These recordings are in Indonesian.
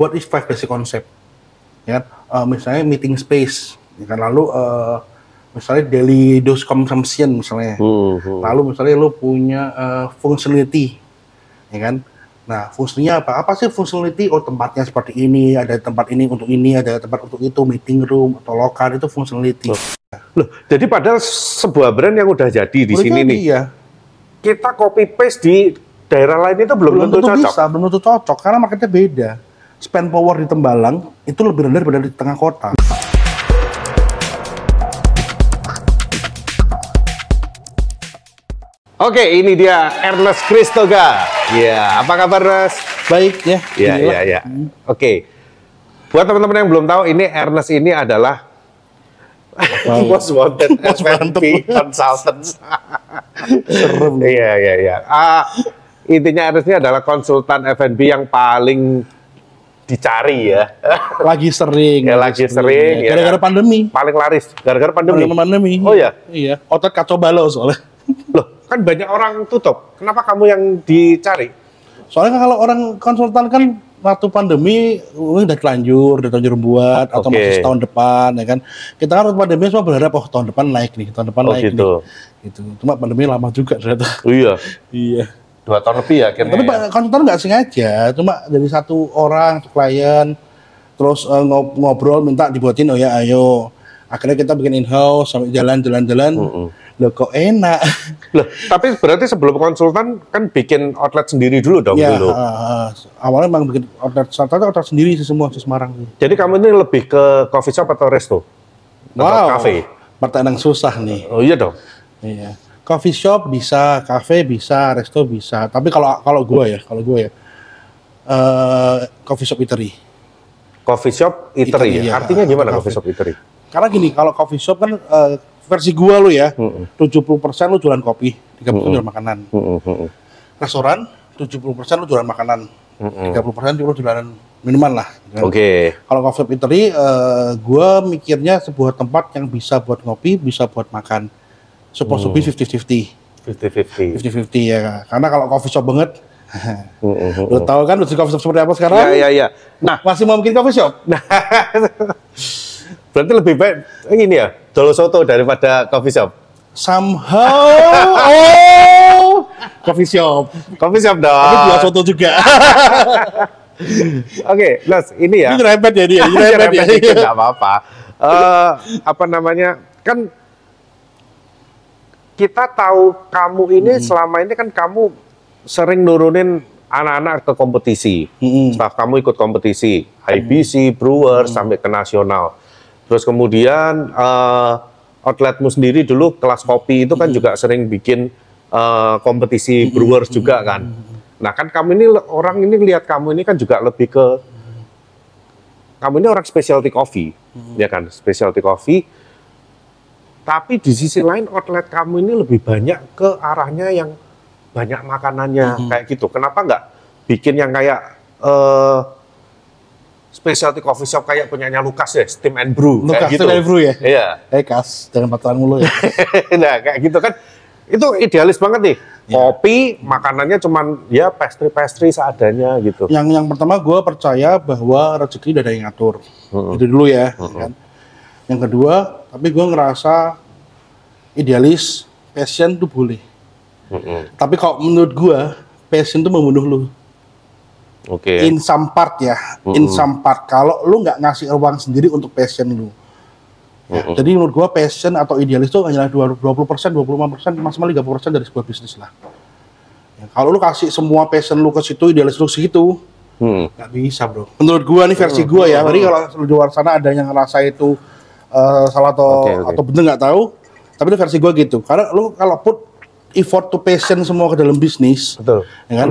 what is five basic concept? Ya kan? Eh, misalnya meeting space ya kan? Lalu eh, misalnya daily dose consumption misalnya. Hmm, hmm. lalu misalnya lu punya eh, functionality ya kan? Nah fungsinya apa? Apa sih functionality? Oh tempatnya seperti ini ada tempat ini untuk ini ada tempat untuk itu meeting room atau lokal itu functionality. Loh, jadi padahal sebuah brand yang udah jadi di sini jadi, nih, ya kita copy paste di daerah lain itu belum, belum tentu tentu cocok. bisa belum tentu cocok karena marketnya beda spend power di Tembalang itu lebih rendah daripada di tengah kota Oke, ini dia Ernest Kristoga. Ya, apa kabar, Ernest? baik ya Ya, ya, ya. Oke. Buat teman-teman yang belum tahu, ini Ernest ini adalah Most Wanted F&B Consultants. serem Iya, iya, iya. Ah, intinya Ernest ini adalah konsultan F&B yang paling dicari ya. lagi sering Ya, lagi sering, ya. gara-gara pandemi paling laris gara-gara pandemi. Gara-gara pandemi Oh ya? iya otot kacau balau soalnya Loh, kan banyak orang tutup. Kenapa kamu yang dicari? soalnya kalau orang konsultan kan waktu pandemi udah telanjur, udah telanjur buat atau Oke. masih setahun depan ya kan. Kita kan waktu pandemi semua berharap oh tahun depan naik nih, tahun depan Oh, naik gitu. nih. Gitu. Cuma pandemi lama juga ternyata. Oh iya, iya. Dua tahun lebih ya akhirnya. Tapi ya? Nggak sengaja, cuma dari satu orang, satu klien, terus ngob- ngobrol minta dibuatin, oh ya ayo. Akhirnya kita bikin in-house, sampai jalan-jalan-jalan, loh kok enak. Loh, tapi berarti sebelum konsultan kan bikin outlet sendiri dulu dong ya, dulu. ah. awalnya memang bikin outlet, satu outlet sendiri sih semua di Semarang. Jadi kamu ini lebih ke coffee shop atau resto? Atau cafe? pertanyaan yang susah nih. Oh iya dong. Iya. Coffee shop bisa, cafe bisa, resto bisa. Tapi kalau kalau gua ya, kalau gua ya, eh coffee shop eatery. Coffee shop eatery, Eatery, ya? iya. Artinya gimana Cafe. coffee shop eatery? Karena gini, kalau coffee shop kan eh, versi gua lu ya, 70% lu jualan kopi, 30% jualan makanan. Hmm, hmm. Restoran 70% lu jualan makanan, 30% lu jualan minuman lah. gitu kan. Oke. Kalau coffee shop eatery, eh, gua mikirnya sebuah tempat yang bisa buat ngopi, bisa buat makan. Supposed to be 50-50. 50-50. 50-50 ya karena kalau coffee shop banget Hmm, hmm, hmm. lo tahu kan bisnis coffee shop seperti apa sekarang Ya, ya, ya. Nah, masih mau bikin coffee shop Nah, berarti lebih baik ini ya, dolo soto daripada coffee shop. somehow oh coffee shop Coffee shop tapi dong. jual soto juga Oke, Nas, ini ya. ini rempet ya dia ini Jangan rempet ya nggak apa-apa. Eh, apa namanya? Kan kita tahu kamu ini Hmm. selama ini kan kamu sering nurunin anak-anak ke kompetisi. Mm-mm. Staff kamu ikut kompetisi, IBC, Brewer sampai ke nasional. Terus kemudian eh, outletmu sendiri dulu kelas kopi itu kan juga sering bikin eh, kompetisi Brewers juga kan. Nah kan kamu ini orang ini lihat kamu ini kan juga lebih ke kamu ini orang specialty coffee, ya kan, specialty coffee. Tapi di sisi lain outlet kamu ini lebih banyak ke arahnya yang banyak makanannya kayak gitu. Kenapa nggak bikin yang kayak eh specialty coffee shop kayak punyanya Lukas ya, Steam and Brew Lukas kayak gitu. Steam and Brew ya? Iya. eh kas jangan patahan mulu ya nah, kayak gitu kan. Itu idealis banget nih. Iya. Kopi, makanannya cuman ya pastry-pastry seadanya gitu. yang yang pertama gue percaya bahwa rezeki udah ada yang ngatur itu dulu ya kan yang kedua tapi gue ngerasa idealis passion tuh boleh Mm-mm. tapi kalau menurut gue passion tuh membunuh lu Oke. in some part ya, in some part. Kalau lu nggak ngasih ruang sendiri untuk passion lu. Ya, Jadi menurut gua passion atau idealis itu hanya 20 persen, 25 persen, maksimal 30 persen dari sebuah bisnis lah. Ya, kalau lu kasih semua passion lu ke situ, idealis lu ke situ, Hmm. nggak bisa bro. Menurut gua nih versi gua ya. Tadi kalau di luar sana ada yang ngerasa itu eh, salah atau Oke, oke. atau bener nggak tahu. Tapi itu versi gua gitu. Karena lu kalau put effort to passion semua ke dalam bisnis, Betul. ya kan?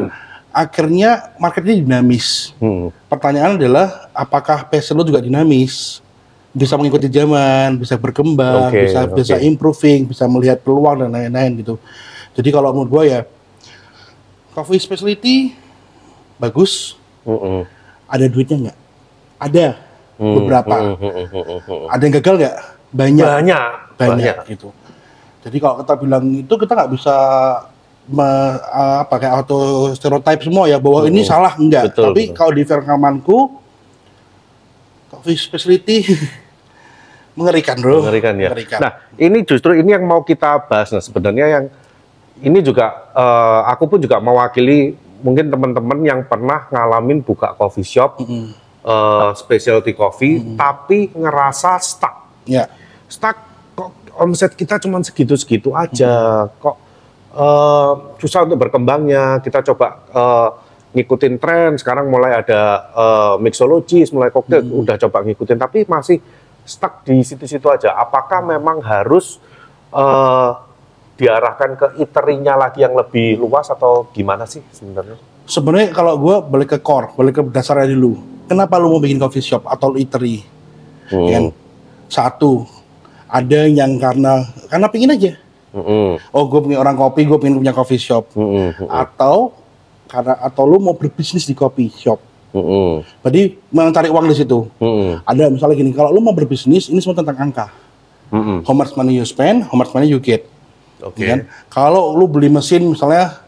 Akhirnya marketnya dinamis. Hmm. Pertanyaan adalah apakah passion lo juga dinamis? Bisa mengikuti zaman, bisa berkembang, Oke, bisa oke. bisa improving, bisa melihat peluang dan lain-lain gitu. Jadi kalau menurut gua ya coffee specialty bagus, Mm-mm. ada duitnya nggak? Ada Hmm, beberapa. hmm, hmm, hmm, hmm, hmm. Ada yang gagal nggak? Banyak Banyak. banyak gitu. Jadi kalau kita bilang itu kita nggak bisa me- kayak auto stereotype semua ya bahwa ini salah enggak. Betul, Tapi betul. kalau di verkamanku Coffee specialty mengerikan, Bro. Mengerikan ya. Mengerikan. Nah, ini justru ini yang mau kita bahas. Nah, sebenarnya yang ini juga eh, aku pun juga mewakili mungkin teman-teman yang pernah ngalamin buka coffee shop, eh, specialty coffee, tapi ngerasa stuck. ya. Stuck kok omset kita cuma segitu-segitu aja, kok eh, susah untuk berkembangnya. Kita coba eh, ngikutin tren, sekarang mulai ada eh, mixologis, mulai koktail, udah coba ngikutin, tapi masih stuck di situ-situ aja. Apakah memang harus eh, diarahkan ke iterinya lagi yang lebih luas atau gimana sih sebenarnya? Sebenarnya kalau gue balik ke core, balik ke dasarnya dulu. Kenapa lu mau bikin coffee shop atau eatery? Hmm. Kan? Satu, ada yang karena karena pingin aja. Mm-mm. Oh, gue punya orang kopi, gue pengen punya coffee shop. Mm-mm. Mm-mm. Atau karena atau lu mau berbisnis di coffee shop. Mm-mm. Berarti mencari uang di situ. Mm-mm. Ada misalnya gini, kalau lu mau berbisnis, ini semua tentang angka. Mm-mm. How much money you spend, how much money you get. Oke. Ya kan? Kalau lu beli mesin misalnya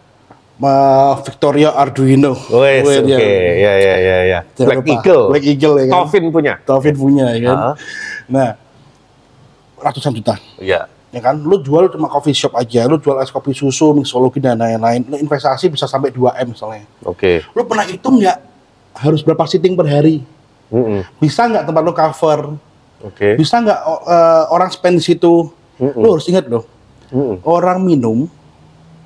uh, Victoria Arduino. Wes, Weh, oke, dia- ya, ya, ya, ya. Jangan Black lupa, Eagle. Black Eagle ya kan. Taufin punya. Taufin punya ya kan. Ah. Nah, ratusan juta. Iya. Ya kan, lu jual cuma coffee shop aja, lu jual es kopi susu, mixologi dan lain-lain. Lu investasi bisa sampai 2 m misalnya. Oke. Lu pernah hitung nggak harus berapa sitting per hari? Mm-mm. Bisa nggak tempat lu cover? Oke. Bisa nggak uh, orang spend di situ? Mm-mm. Lu harus ingat loh, Mm-mm. orang minum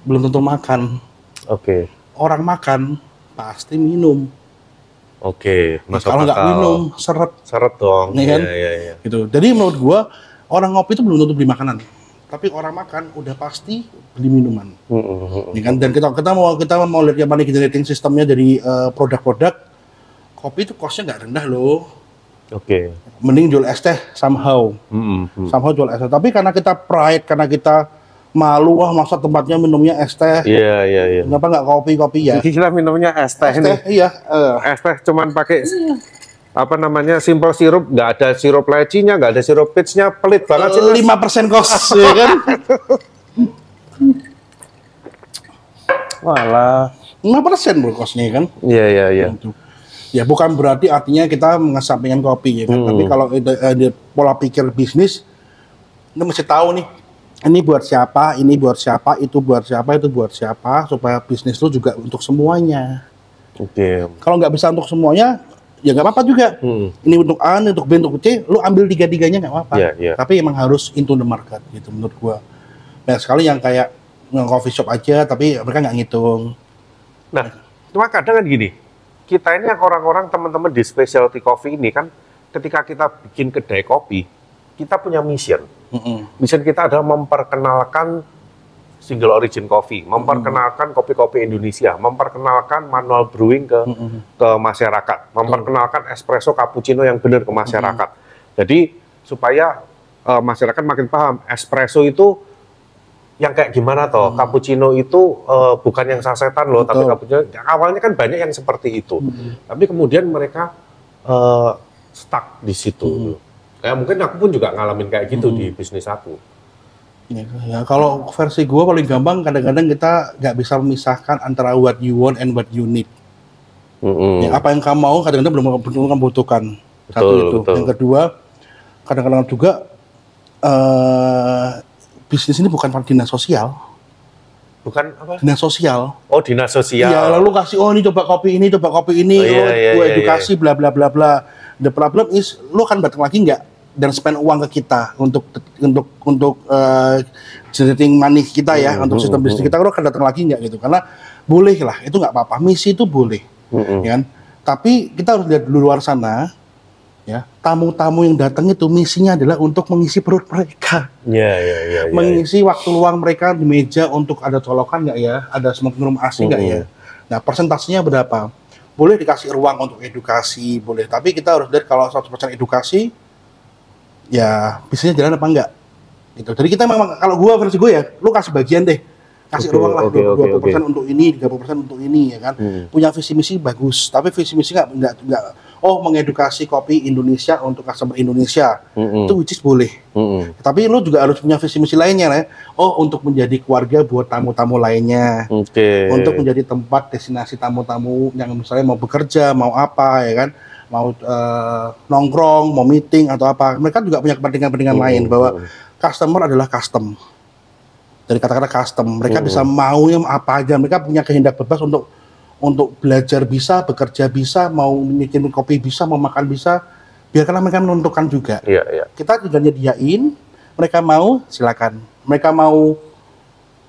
belum tentu makan. Oke. Orang makan pasti minum. Oke. Masuk Kalau nggak minum seret seret dong. Iya kan? Iya, iya, gitu. Jadi menurut gua orang ngopi itu belum tentu beli makanan, tapi orang makan udah pasti beli minuman. Mm-mm. Ya kan? Dan kita kita mau kita mau lihat yang money generating sistemnya dari eh, produk-produk kopi itu costnya nggak rendah loh. Oke. Mending jual es teh somehow. Mm. somehow jual es teh. Tapi karena kita pride, karena kita malu, wah masa tempatnya minumnya es teh, Iya, iya, iya. kenapa nggak kopi-kopi ya? Kita minumnya es teh Es nih. teh, iya. eh, Es teh cuman pakai apa namanya simple sirup, nggak ada sirup lecinya, nggak ada sirup peachnya, pelit banget sih. Lima persen kos, ya kan? Walah. Lima persen bro kosnya kan? Iya, iya, iya. Gitu. Ya bukan berarti artinya kita mengesampingkan kopi ya kan. Hmm. Tapi kalau ada, ada pola pikir bisnis, kita mesti tahu nih. Ini buat siapa, ini buat siapa, itu buat siapa, itu buat siapa, supaya bisnis lu juga untuk semuanya. Oke. Kalau nggak bisa untuk semuanya, ya nggak apa-apa juga. Hmm. Ini untuk A, ini untuk B, untuk C, lu ambil tiga-tiganya nggak apa-apa. Iya, iya. Tapi emang harus into the market gitu menurut gua. Banyak sekali yang kayak nge coffee shop aja, tapi mereka nggak ngitung. Nah, cuma kadang kan gini, kita ini yang orang-orang teman-teman di specialty coffee ini kan, ketika kita bikin kedai kopi, kita punya mission. Mm-mm. Mission kita adalah memperkenalkan single origin coffee, memperkenalkan kopi-kopi Indonesia, memperkenalkan manual brewing ke ke masyarakat, memperkenalkan espresso cappuccino yang benar ke masyarakat. Jadi supaya eh, masyarakat makin paham espresso itu yang kayak gimana toh, cappuccino itu eh, bukan yang sasetan loh, tapi Betul. cappuccino awalnya kan banyak yang seperti itu, tapi kemudian mereka eh, stuck di situ. Kayak mungkin aku pun juga ngalamin kayak gitu di bisnis aku. Ya, ya, kalau versi gua paling gampang kadang-kadang kita nggak bisa memisahkan antara what you want and what you need. Mm-mm. Ya, apa yang kamu mau kadang-kadang belum belum kamu butuhkan. Satu Betul, itu. betul. Yang kedua, kadang-kadang juga eh bisnis ini bukan dinas sosial, Bukan apa? dinas sosial. Oh, dinas sosial. Iya, lalu kasih oh ini coba kopi ini, coba kopi ini, Oh, iya, oh, iya, gua iya, edukasi bla bla bla bla. The problem is lu kan datang lagi nggak dan spend uang ke kita untuk untuk untuk generating money kita ya Hmm, untuk sistem bisnis kita lu akan datang lagi nggak gitu karena boleh lah itu nggak apa-apa misi itu boleh Mm-mm. ya kan tapi kita harus lihat dulu luar sana ya tamu-tamu yang datang itu misinya adalah untuk mengisi perut mereka Iya, iya, iya. iya. mengisi waktu luang mereka di meja untuk ada colokan nggak ya, ada smoking room AC nggak ya. Nah persentasenya berapa? Boleh dikasih ruang untuk edukasi, boleh. Tapi kita harus lihat kalau 100% edukasi, ya bisnisnya jalan apa enggak. Gitu. Jadi kita memang kalau gua versi gue ya, lu kasih bagian deh. Kasih Oke, ruang lah oke, 20% untuk ini, 30% untuk ini ya kan. Hmm. Punya visi misi bagus, tapi visi misi nggak nggak nggak oh mengedukasi kopi Indonesia untuk customer Indonesia. Mm-mm. Itu which is boleh. Mm-mm. Tapi lu juga harus punya visi misi lainnya, ya. Oh, untuk menjadi keluarga buat tamu-tamu lainnya. Oke. Untuk menjadi tempat destinasi tamu-tamu yang misalnya mau bekerja, mau apa ya kan? Mau eh, nongkrong, mau meeting atau apa. Mereka juga punya kepentingan-kepentingan lain bahwa customer adalah custom. Dari kata-kata custom, mereka bisa maunya apa aja. Mereka punya kehendak bebas untuk untuk belajar bisa, bekerja bisa, mau bikin kopi bisa, mau makan bisa. Biarkanlah mereka menentukan juga. Iya, iya. Kita tinggal nyediain, mereka mau silakan. Mereka mau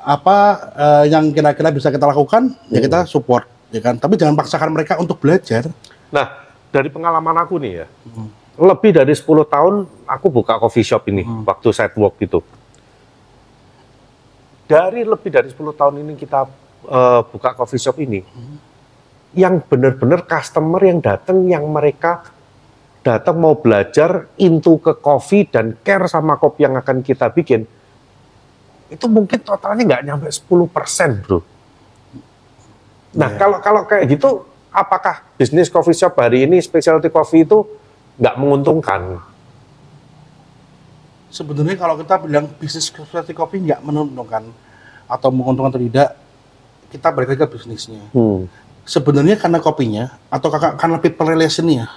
apa eh, yang kira-kira bisa kita lakukan, ya kita support, ya kan. Tapi jangan paksakan mereka untuk belajar. Nah, dari pengalaman aku nih ya, lebih dari 10 tahun aku buka coffee shop ini, waktu sidewalk gitu. Dari lebih dari 10 tahun ini kita eh, buka coffee shop ini, yang benar-benar customer yang datang, yang mereka datang mau belajar into ke kopi dan care sama kopi yang akan kita bikin, itu mungkin totalnya nggak nyampe 10% bro. Nah, Iya. kalau kalau kayak gitu, apakah bisnis coffee shop hari ini specialty coffee itu nggak menguntungkan? Sebenarnya kalau kita bilang bisnis specialty kopi nggak menguntungkan atau menguntungkan atau tidak, kita balik lagi ke bisnisnya. Hmm. Sebenarnya karena kopinya atau kakak karena people relationnya.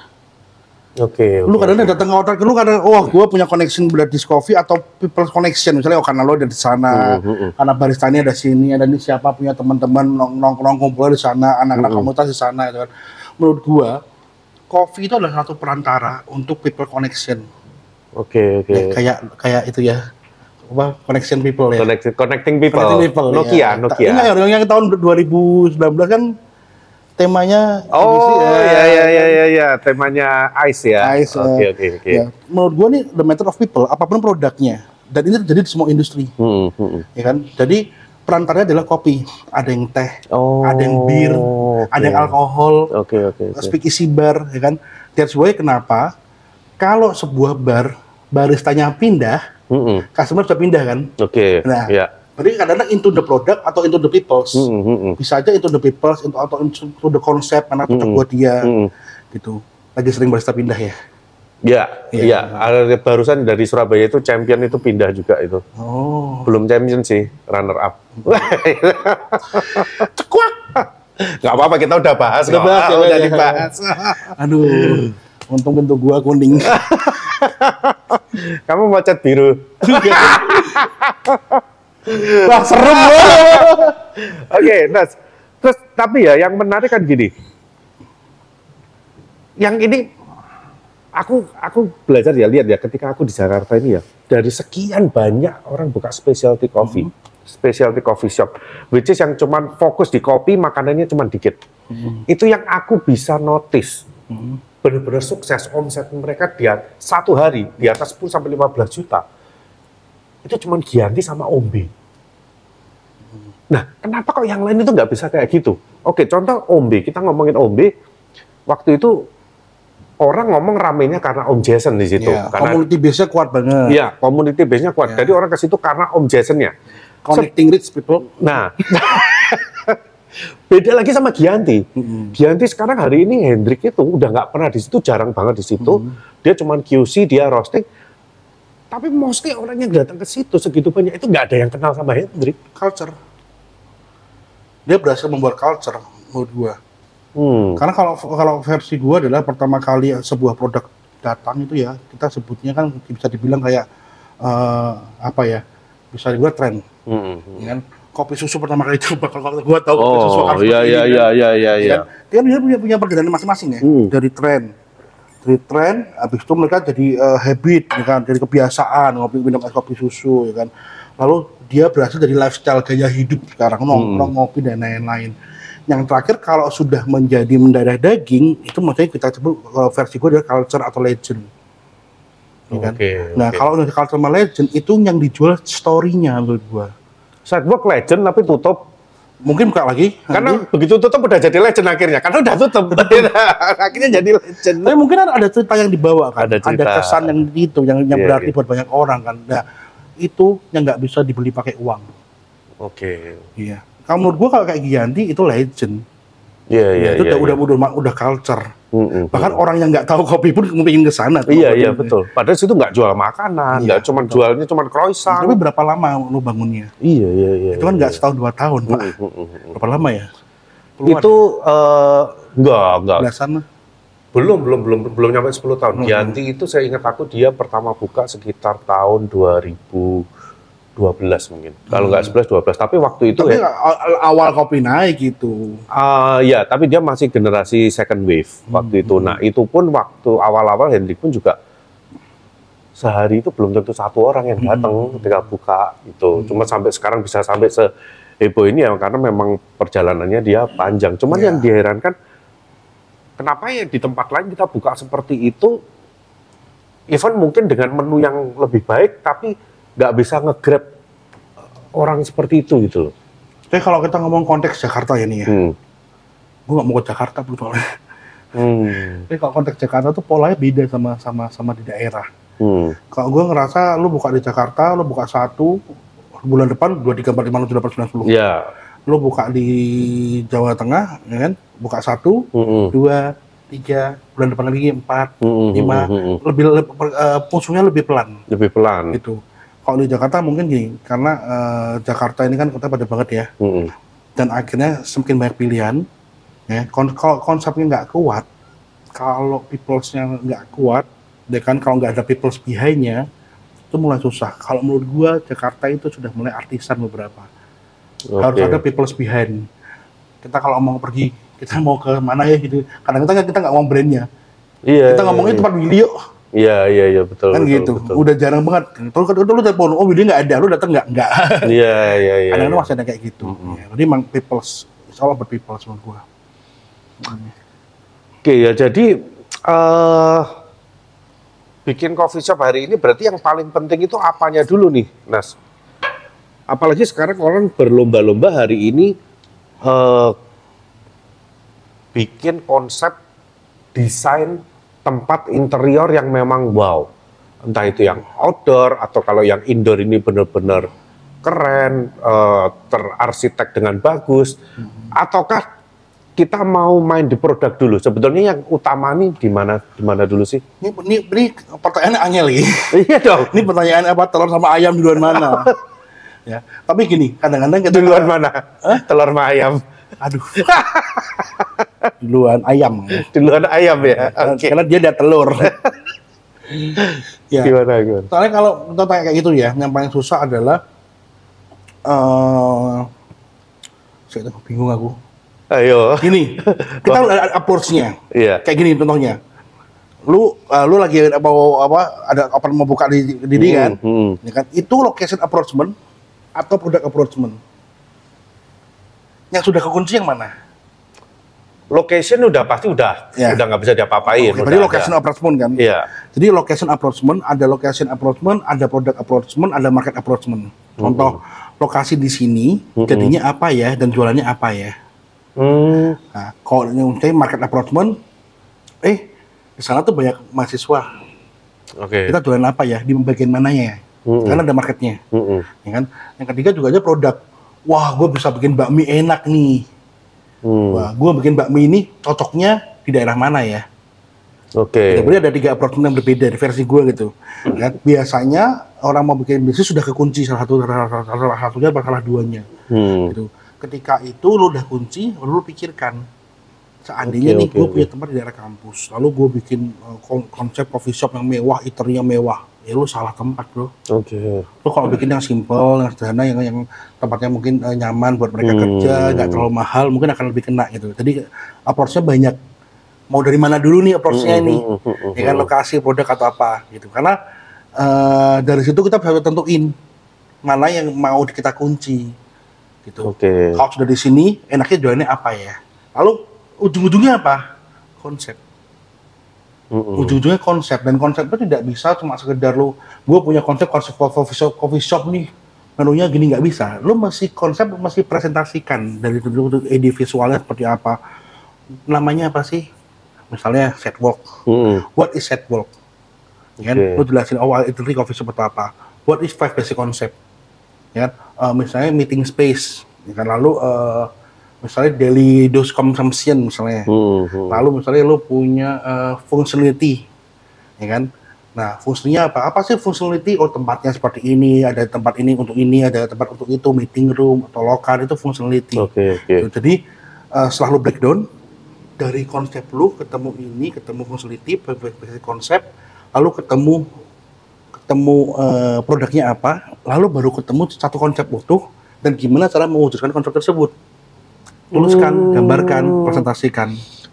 Oke. Lu oke, kadang oke. datang ke hotel, lu kadang, wah gue punya connection Bladis Coffee atau people connection. Misalnya, oh karena lo ada di sana, Hmm, hmm, hmm. karena baristanya ada sini, ada ini siapa punya teman-teman nong- nongkrong kumpul di sana, anak-anak Hmm. komunitas di sana. Gitu kan. Menurut gua, coffee itu adalah satu perantara untuk people connection. Oke oke. Ya, kayak kayak itu ya, apa connection people ya. Connecting, connecting people. Connecting people, Nokia, ya. Nokia. Enggak, yang, yang tahun 2019 kan temanya Oh ABC, ya ya ya ya ya temanya Ice ya. Ice, Oke eh, oke oke. ya. Menurut gua nih the matter of people, apa pun produknya. Dan ini terjadi di semua industri, Hmm, hmm, ya kan? Jadi perantaranya adalah kopi. Ada yang teh, Oh. ada yang bir, oke. ada yang alkohol, Oke oke oke. speakeasy bar, ya kan? That's why kenapa kalau sebuah bar baristanya pindah, Hmm, hmm. customer bisa pindah kan? Oke. Nah, Ya. Berarti kadang-kadang into the product atau into the peoples. Hmm, hmm, hmm. Bisa aja into the peoples into, atau into the concept karena cocok Hmm. buat dia Hmm. gitu. Lagi sering barista pindah ya. Ya, Iya. ya. Ada barusan dari Surabaya itu champion itu pindah juga itu. Oh. Belum champion sih, runner up. Cekuak. Gak apa-apa kita udah bahas. Udah bahas ya, udah ya. dibahas. Aduh. Untung pintu gua kuning. Kamu mau cat biru. Wah, serem banget. Oke, nah, terus tapi ya yang menarik kan gini. Yang ini aku aku belajar ya lihat ya ketika aku di Jakarta ini ya dari sekian banyak orang buka specialty coffee, specialty coffee shop, which is yang cuman fokus di kopi makanannya cuman dikit. Itu yang aku bisa notice. Benar-benar sukses omset mereka dia satu hari di atas 10 sampai 15 juta. Itu cuman Gianti sama Ombe. Nah, kenapa kok yang lain itu nggak bisa kayak gitu? Oke, contoh Ombe, kita ngomongin Ombe, waktu itu orang ngomong ramenya karena Om Jason di situ. Ya, karena community base-nya kuat banget. Iya, community base-nya kuat. Ya. Jadi orang ke situ karena Om Jason-nya. Connecting rich people. Nah, beda lagi sama Gianti. Gianti sekarang hari ini Hendrik itu udah nggak pernah di situ, jarang banget di situ. Dia cuman QC, dia roasting. Tapi mostly orang yang datang ke situ segitu banyak itu nggak ada yang kenal sama Hendrik. Culture. Dia berhasil membuat culture menurut gua. Hmm. Karena kalau kalau versi gua adalah pertama kali sebuah produk datang itu ya kita sebutnya kan bisa dibilang kayak eh, apa ya bisa dibilang tren, Hmm. ya kan? Kopi susu pertama kali coba kalau gua tahu kopi susu Oh, iya iya iya kan? iya iya Ya iya. kan? Dia dia punya punya perjalanan masing-masing ya Hmm. dari tren dari tren habis itu mereka jadi eh, habit ya kan jadi kebiasaan ngopi minum es kopi susu ya kan lalu dia berhasil dari lifestyle gaya hidup sekarang nongkrong ngopi dan lain-lain yang terakhir kalau sudah menjadi mendarah daging itu maksudnya kita sebut eh, versi gue adalah culture atau legend ya kan? Oke, nah oke. kalau culture sama legend itu yang dijual story-nya menurut gua Sidewalk legend tapi tutup. Mungkin buka lagi Karena nanti. begitu tutup udah jadi legend akhirnya. Karena udah tutup. akhirnya jadi legend. Tapi mungkin ada cerita yang dibawa kan, Ada cerita. kesan yang itu, yang yang Iya, berarti iya. buat banyak orang kan. Nah, itu yang nggak bisa dibeli pakai uang. Oke. Iya. Kalau menurut gua kalau kayak Gianti itu legend. Iya iya itu iya. udah, iya. udah udah udah culture. Mm-mm. Bahkan orang yang nggak tahu kopi pun mungkin ke sana. tuh. Iya iya betul. Padahal situ nggak jual makanan, Iya, nggak cuma jualnya cuma croissant. Tapi berapa lama lu bangunnya? iya iya iya. itu kan iya. nggak setahun dua tahun, Pak. Mm-mm. Berapa lama ya? Puluhan Itu eh, enggak enggak. belasan. Belum, belum, belum, belum nyampe 10 tahun. Gianti itu saya ingat aku dia pertama buka sekitar tahun 2012 mungkin. Kalau nggak 11, 12. Tapi waktu itu Tapi ya, awal kopi naik gitu. ah, ya, tapi dia masih generasi second wave waktu itu. Nah, itu pun waktu awal-awal Hendrik pun juga sehari itu belum tentu satu orang yang datang ketika buka itu. Cuma sampai sekarang bisa sampai se heboh ini ya karena memang perjalanannya dia panjang. Cuman Ya. yang diherankan kenapa ya di tempat lain kita buka seperti itu even mungkin dengan menu yang lebih baik tapi nggak bisa nge-grab orang seperti itu gitu loh. Tapi kalau kita ngomong konteks Jakarta ya nih ya, Hmm. gue nggak mau ke Jakarta soalnya. Hmm. Tapi kalau konteks Jakarta tuh polanya beda sama sama sama di daerah. Hmm. Kalau gue ngerasa lu buka di Jakarta, lu buka satu bulan depan dua tiga empat lima enam tujuh delapan sembilan sepuluh. Ya. Lu buka di Jawa Tengah, ya kan? Buka satu, Hmm. dua, tiga, bulan depan lagi empat, Hmm. lima, Hmm. Hmm. lebih, lebih uh, musuhnya lebih pelan Lebih pelan. gitu. Kalau di Jakarta mungkin gini, karena eh, Jakarta ini kan kota pada banget ya, Hmm. dan akhirnya semakin banyak pilihan. Ya, kon- kalau konsepnya nggak kuat, kalau peoplesnya nggak kuat, ya kan kalau nggak ada peoples behind-nya, itu mulai susah. Kalau menurut gua Jakarta itu sudah mulai artisan beberapa. Harus Oke. ada peoples behind. Kita kalau mau pergi, kita mau ke mana ya gitu. Kadang kita kita nggak ngomong brandnya, Iya. kita ngomongin tempat Willy yuk, Iya, iya, iya, betul. kan betul, gitu. betul. Udah jarang banget. Terus kalau lu telepon, oh Willy nggak ada, lu datang nggak? Nggak. Iya, iya, iya. Kadang-kadang iya. masih ada kayak gitu. Ya, jadi emang peoples, it's all about peoples menurut gua. Oke ya, jadi eh bikin coffee shop hari ini berarti yang paling penting itu apanya dulu nih, Nas? Apalagi sekarang orang berlomba-lomba hari ini eh bikin konsep desain tempat interior yang memang wow. Entah itu yang outdoor atau kalau yang indoor ini benar-benar keren, eh, terarsitek dengan bagus, ataukah kita mau main di produk dulu. Sebetulnya yang utama nih di mana di mana dulu sih? Ini, ini, ini pertanyaannya angel ya. iya dong. Ini pertanyaan apa telur sama ayam duluan mana? ya, tapi gini, kadang-kadang kita Duluan mana? Telur sama ayam. Aduh. duluan ayam. ya. Duluan ayam ya. Oke. Karena dia ada telur. ya. Gimana gimana? Soalnya kalau kita tanya kayak gitu ya, yang paling susah adalah eh saya tuh bingung aku. Ayo. Gini, kita ada approach-nya. Iya. Kayak gini contohnya. Lu eh, lu lagi mau apa ada open mau buka di di di kan? Hmm, Ya kan? Itu location approachment atau product approachment. Yang sudah kekunci yang mana? Location udah pasti udah Ya. udah nggak bisa diapa-apain. Oke, udah tadi ada. location approachment kan? Iya. Jadi location approachment, ada location approachment, ada product approachment, ada market approachment. Contoh, lokasi di sini jadinya apa ya dan jualannya apa ya. Hmm. Nah, kalau saya market approachment, eh di sana tuh banyak mahasiswa. Oke. Kita jualan apa ya di bagian mananya ya? Mm-mm. Karena ada marketnya, Mm-mm. ya kan? Yang ketiga juga aja produk. Wah, gue bisa bikin bakmi enak nih. Hmm. Wah, gue bikin bakmi ini cocoknya di daerah mana ya? Oke. Jadi ada tiga approachment yang berbeda di versi gue gitu. Kan? Biasanya orang mau bikin bisnis sudah kekunci salah satu salah, salah, salah satunya atau salah duanya. Hmm. Gitu. Ketika itu lu udah kunci, lu pikirkan seandainya Oke, nih oke, gue oke. punya tempat di daerah kampus, lalu gue bikin uh, kon- konsep coffee shop yang mewah, eaternya mewah, ya lu salah tempat bro. Oke. Lu kalau bikin yang simple, yang sederhana, yang yang tempatnya mungkin uh, nyaman buat mereka Hmm. kerja, nggak terlalu mahal, mungkin akan lebih kena gitu. Jadi approach-nya banyak. Mau dari mana dulu nih approach-nya Hmm, ini? hmm, hmm, hmm, ya kan lokasi produk atau apa gitu karena eh, dari situ kita bisa tentuin mana yang mau kita kunci gitu Oke. kalau sudah di sini enaknya jualannya apa ya lalu ujung-ujungnya apa konsep Mm-mm. ujung-ujungnya konsep dan konsep itu tidak bisa cuma sekedar lu gue punya konsep konsep coffee shop, coffee shop nih. Menunya gini nggak bisa. Lu masih konsep masih presentasikan dari ide visualnya seperti apa. Namanya apa sih? Misalnya set walk. Mm-mm. what is set walk? Ya kan? Oke. lu jelasin awal itu coffee shop atau apa. What is five basic concept? Ya kan? Eh, misalnya meeting space. Ya kan? Lalu eh, misalnya daily dose consumption misalnya Mm-mm. lalu misalnya lu punya eh, functionality ya kan nah fungsinya apa apa sih functionality oh tempatnya seperti ini ada tempat ini untuk ini ada tempat untuk itu meeting room atau lokal itu functionality Oke, oke. Gitu. Jadi uh, setelah lu breakdown, dari konsep lu ketemu ini, ketemu facility, basic konsep, lalu ketemu ketemu eh, produknya apa, lalu baru ketemu satu konsep utuh dan gimana cara mewujudkan konsep tersebut. Tuliskan, gambarkan, presentasikan.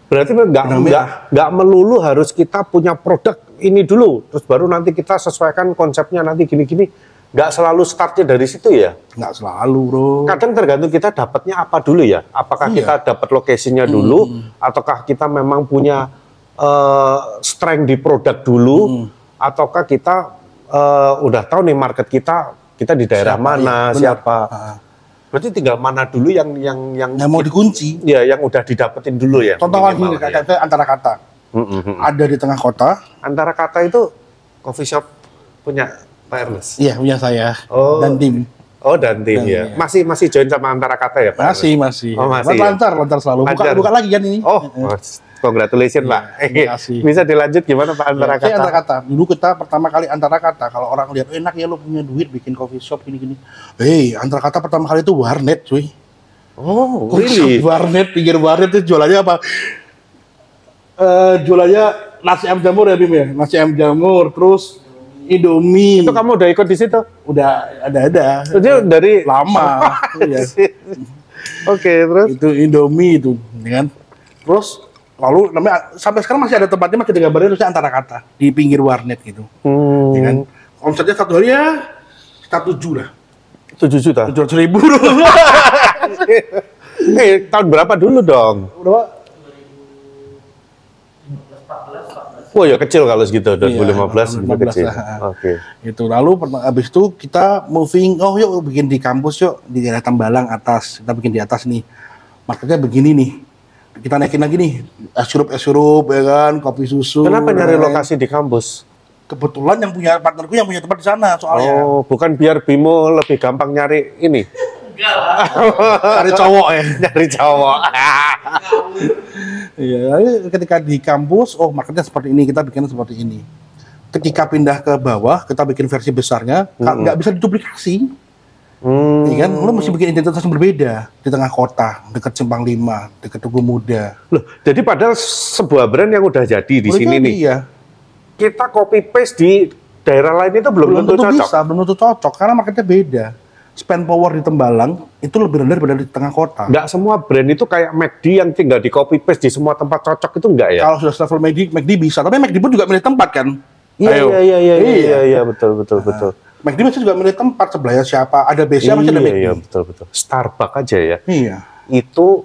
Berarti nggak nggak melulu harus kita punya produk ini dulu, terus baru nanti kita sesuaikan konsepnya nanti gini-gini. Nggak selalu startnya dari situ ya. Nggak selalu, bro. Kadang tergantung kita dapatnya apa dulu ya. Apakah Iya. kita dapat lokasinya dulu, ataukah kita memang punya eh, strength di produk dulu, ataukah kita eh, udah tahu nih market kita kita di daerah Siapa, mana, benar. siapa. Ah. Berarti tinggal mana dulu yang yang yang Yang mau dikunci. ya yang udah didapetin dulu ya. Contoh lagi ya. antara kata. Mm, mm, mm. Ada di tengah kota, Antara kata itu coffee shop punya Pak Ernest. iya punya saya Oh. dan tim. Oh dan tim Dan, ya. iya. Masih masih join sama antara kata ya Pak? Masih, masih. Oh, masih, Lan- ya? Lancar, lancar selalu. Buka, Lancar. buka lagi kan ini. Oh, congratulations Pak. terima kasih. Bisa dilanjut gimana Pak antara Ya, saya kata? antara kata. Dulu kita pertama kali antara kata. Kalau orang lihat enak ya lo punya duit bikin coffee shop gini-gini. Hei, antara kata pertama kali itu warnet, cuy. Oh, really? warnet, pinggir warnet itu jualannya apa? Eh, jualannya nasi ayam jamur ya Bim ya. Nasi ayam jamur, terus Indomie. Itu kamu udah ikut di situ? udah ada-ada. Itu dari Lama. Iya. Oke, terus? itu Indomie itu, ya kan? Terus lalu namanya sampai sekarang masih ada tempatnya masih digambarin terusnya antara kata di pinggir warnet gitu, Hmm, ya kan? Omsetnya satu hari ya sekitar tujuh lah, 7 juta. tujuh ratus ribu. Eh, tahun berapa dulu dong? Berapa? Wah, ya kecil kalau segitu, 2015 itu 2015 kecil. Oke. Itu lalu habis itu kita moving, oh yuk bikin di kampus yuk di daerah Tambalang atas, kita bikin di atas nih. Marketnya begini nih. Kita naikin lagi nih, es sirup es sirup ya kan, kopi susu. Kenapa nyari ya kan. lokasi di kampus? Kebetulan yang punya partnerku yang punya tempat di sana soalnya. Oh, bukan biar Bimo lebih gampang nyari ini, Cari cowok ya. nyari cowok. Iya, ketika di kampus, oh marketnya seperti ini, kita bikin seperti ini. Ketika pindah ke bawah, kita bikin versi besarnya, nggak bisa diduplikasi, Hmm. ya kan? Lo mesti bikin identitas yang berbeda di tengah kota, dekat Simpang Lima, dekat Tugu Muda. Loh, jadi padahal sebuah brand yang udah jadi di Boleh sini nih, ya. kita copy paste di daerah lain itu belum, Belum tentu tentu cocok. bisa, belum tentu cocok, karena marketnya beda. Spend power di Tembalang itu lebih rendah daripada di tengah kota. Nggak semua brand itu kayak McD yang tinggal di copy paste di semua tempat cocok itu enggak ya? Kalau sudah level McD, McD bisa, tapi McD pun juga milih tempat kan? Iya iya iya iya Iya. iya iya betul betul betul. McD masih juga milih tempat sebelahnya siapa, ada base Iya masih ada McD. iya betul betul. Starbucks aja ya. Iya. Itu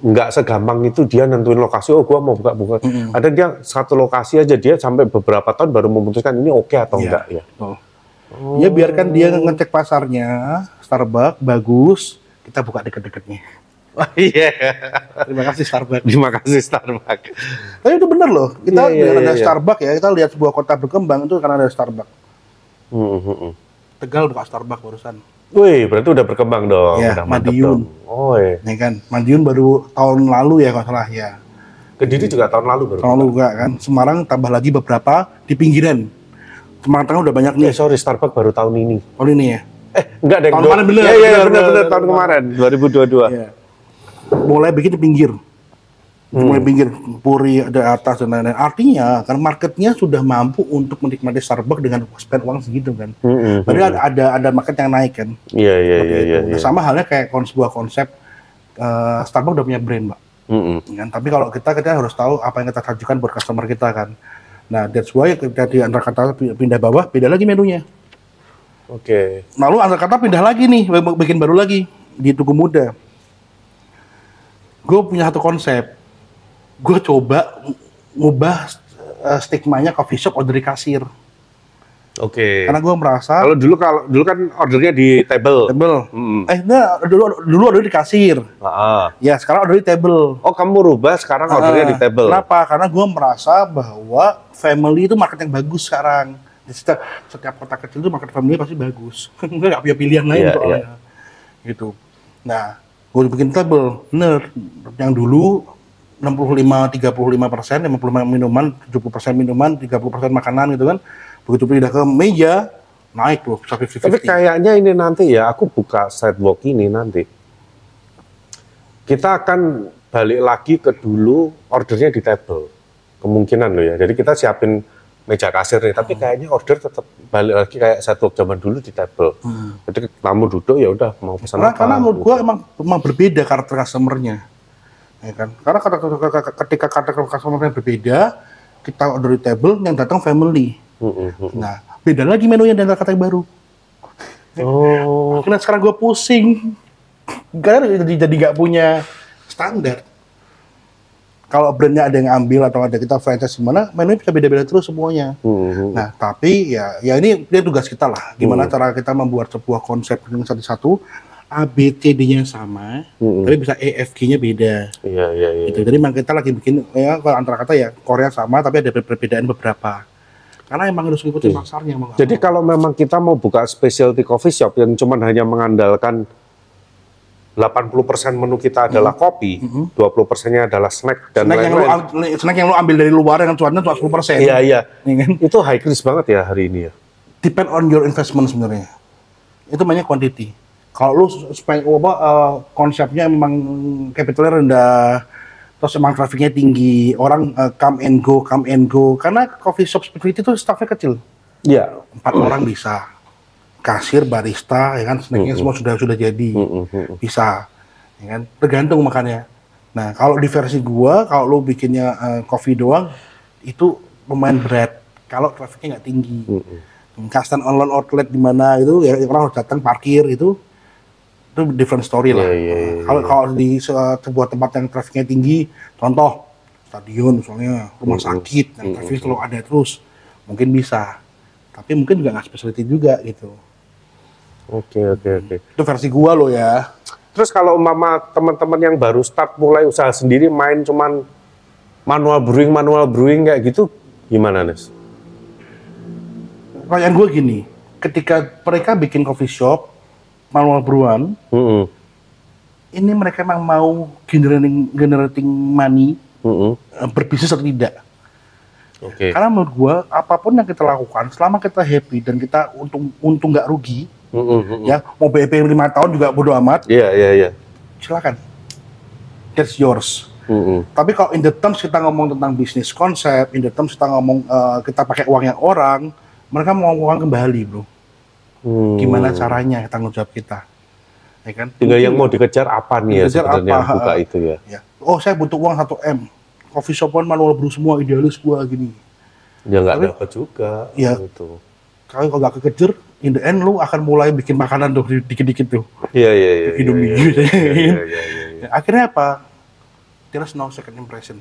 nggak segampang itu dia nentuin lokasi. Oh gua mau buka buka. Ada dia satu lokasi aja dia sampai beberapa tahun baru memutuskan ini oke atau Iya. enggak ya. Betul. Ya biarkan dia ngecek pasarnya, Starbucks bagus, kita buka deket-deketnya. Oh, Iya. Terima kasih Starbucks. Terima kasih Starbucks. Tapi itu bener loh, kita Iya, iya, dengan ada iya, iya. Starbucks ya, kita lihat sebuah kota berkembang itu karena ada Starbucks. Hmm, hmm, hmm. Tegal buka Starbucks barusan, Wih, berarti udah berkembang dong. Iya, udah Madiun. dong. Oh, iya. ya kan? Madiun baru tahun lalu ya kalau salah ya. Kediri juga tahun lalu baru. Tahun lalu juga kan. Semarang tambah lagi beberapa di pinggiran. Semarang Tengah udah banyak Eh, nih. sorry, Starbucks baru tahun ini. Tahun ini ya. Eh, enggak deh. Tahun kemarin bener, Iya, iya, bener, bener, bener, bener, bener, tahun bener. kemarin, 2022. Iya. Mulai bikin di pinggir. Hmm. Mulai pinggir, Puri ada atas dan lain-lain. Artinya kan marketnya sudah mampu untuk menikmati Starbucks dengan spend uang segitu kan. Hmm, hmm, Berarti ada, ada ada market yang naik kan. Iya, iya, iya, iya. Nah, iya. Sama halnya kayak kon sebuah konsep eh, Starbucks udah punya brand, Mbak. Hmm, hmm. Kan? Tapi kalau kita kita harus tahu apa yang kita sajikan buat customer kita kan. Nah, that's why kita di antara kata pindah bawah, beda lagi menunya. Oke. Lalu antar kata pindah lagi nih, bikin baru lagi di Tugu Muda. Gue punya satu konsep. Gue coba ng- ngubah eh, stigmanya coffee shop order di kasir. Oke. Karena gue merasa Kalau dulu kalau dulu kan ordernya di table. table. Hmm. Eh, nah, dulu dulu order di kasir. Ah. Ya, sekarang order di table. Oh, kamu rubah sekarang ordernya di Ah, table. Kenapa? Karena gue merasa bahwa family itu market yang bagus sekarang. Di setiap, setiap kota kecil itu market family pasti bagus. Gue nggak punya pilihan lain Iya, soalnya. Gitu. Nah, gue bikin table. Bener. Yang dulu 65 35 persen, 55 minuman, 70 persen minuman, 30 persen makanan gitu kan. Begitu pindah ke meja, naik loh sampai 50 Tapi kayaknya ini nanti ya, aku buka sidewalk ini nanti. Kita akan balik lagi ke dulu ordernya di table. Kemungkinan loh ya. Jadi kita siapin meja kasir nih, tapi kayaknya order tetap balik lagi kayak satu zaman dulu di table. Jadi tamu duduk ya udah mau pesan Karena, apa. karena menurut gua emang emang berbeda karakter customernya. Ya kan? Karena ketika karakter customernya berbeda, kita order di table yang datang family. Mm, mm, mm. Nah, beda lagi menunya kata yang baru. Oh, Karena sekarang gue pusing. Karena jadi jadi nggak punya standar. Kalau brandnya ada yang ambil atau ada kita franchise gimana, menunya bisa beda-beda terus semuanya. mm, mm. Nah, tapi ya ya ini dia tugas kita lah. Gimana cara kita membuat sebuah konsep yang satu-satu ABCD-nya sama, Mm-mm. tapi bisa EFG-nya beda. Iya, iya, iya. Gitu. Jadi memang kita lagi bikin ya kalau antara kata ya Korea sama tapi ada perbedaan beberapa. Karena emang harus ngikutin pasarnya. mau nggak Jadi mau. kalau memang kita mau buka specialty coffee shop yang cuman hanya mengandalkan 80% menu kita adalah kopi, 20%-nya adalah snack dan snack yang, lu, lain-lain. am- snack yang lu ambil dari luar yang cuannya cuma 10 persen. Iya, iya. kan? Itu high risk banget ya hari ini ya. Depend on your investment sebenarnya. Itu banyak quantity. Kalau lu spend apa eh, konsepnya memang capitalnya rendah, terus emang trafficnya tinggi, orang eh, come and go, come and go. Karena coffee shop seperti itu tuh staffnya kecil, Iya. empat orang bisa. Kasir, barista, ya kan, snacknya semua sudah sudah jadi, bisa, ya kan. Tergantung makannya. Nah, kalau di versi gua, kalau lu bikinnya eh, coffee doang, itu lumayan berat. Kalau trafficnya nggak tinggi. Custom online outlet di mana itu ya orang harus datang parkir itu itu different story lah. Iya, iya, iya, Kalau kalau di se- sebuah tempat yang trafficnya tinggi, contoh stadion misalnya, rumah sakit yang traffic selalu ada terus, mungkin bisa. Tapi mungkin juga nggak specialty juga gitu. Oke, oke, oke. Itu versi gua loh ya. Terus kalau mama teman-teman yang baru start mulai usaha sendiri main cuman manual brewing, manual brewing kayak gitu, gimana, Nes? Pertanyaan gue gini, ketika mereka bikin coffee shop, manual brewan, Mm-mm. ini mereka memang mau generating generating money, Mm-mm. eh, berbisnis atau tidak? Oke. Karena menurut gua apa pun yang kita lakukan selama kita happy dan kita untung untung nggak rugi Mm-mm, mm-mm. ya mau BP lima tahun juga bodo amat Iya, iya, iya. silakan that's yours Mm-mm. tapi kalau in the terms kita ngomong tentang bisnis konsep in the terms kita ngomong eh, kita pakai uang yang orang mereka mau uang kembali bro Hmm. gimana caranya tanggung jawab kita ya kan Tinggal yang mau dikejar apa nih ya Dikejar sebenarnya apa, buka itu ya. ya oh saya butuh uang 1 m coffee shop one manual brew semua idealis gua gini Ya nggak dapat juga. Iya. Gitu. kalau kalau nggak kekejar in the end lu akan mulai bikin makanan tuh di- dikit-dikit tuh Iya, iya, iya. Bikin iya, iya, iya. Ya, akhirnya apa? There is no second impression.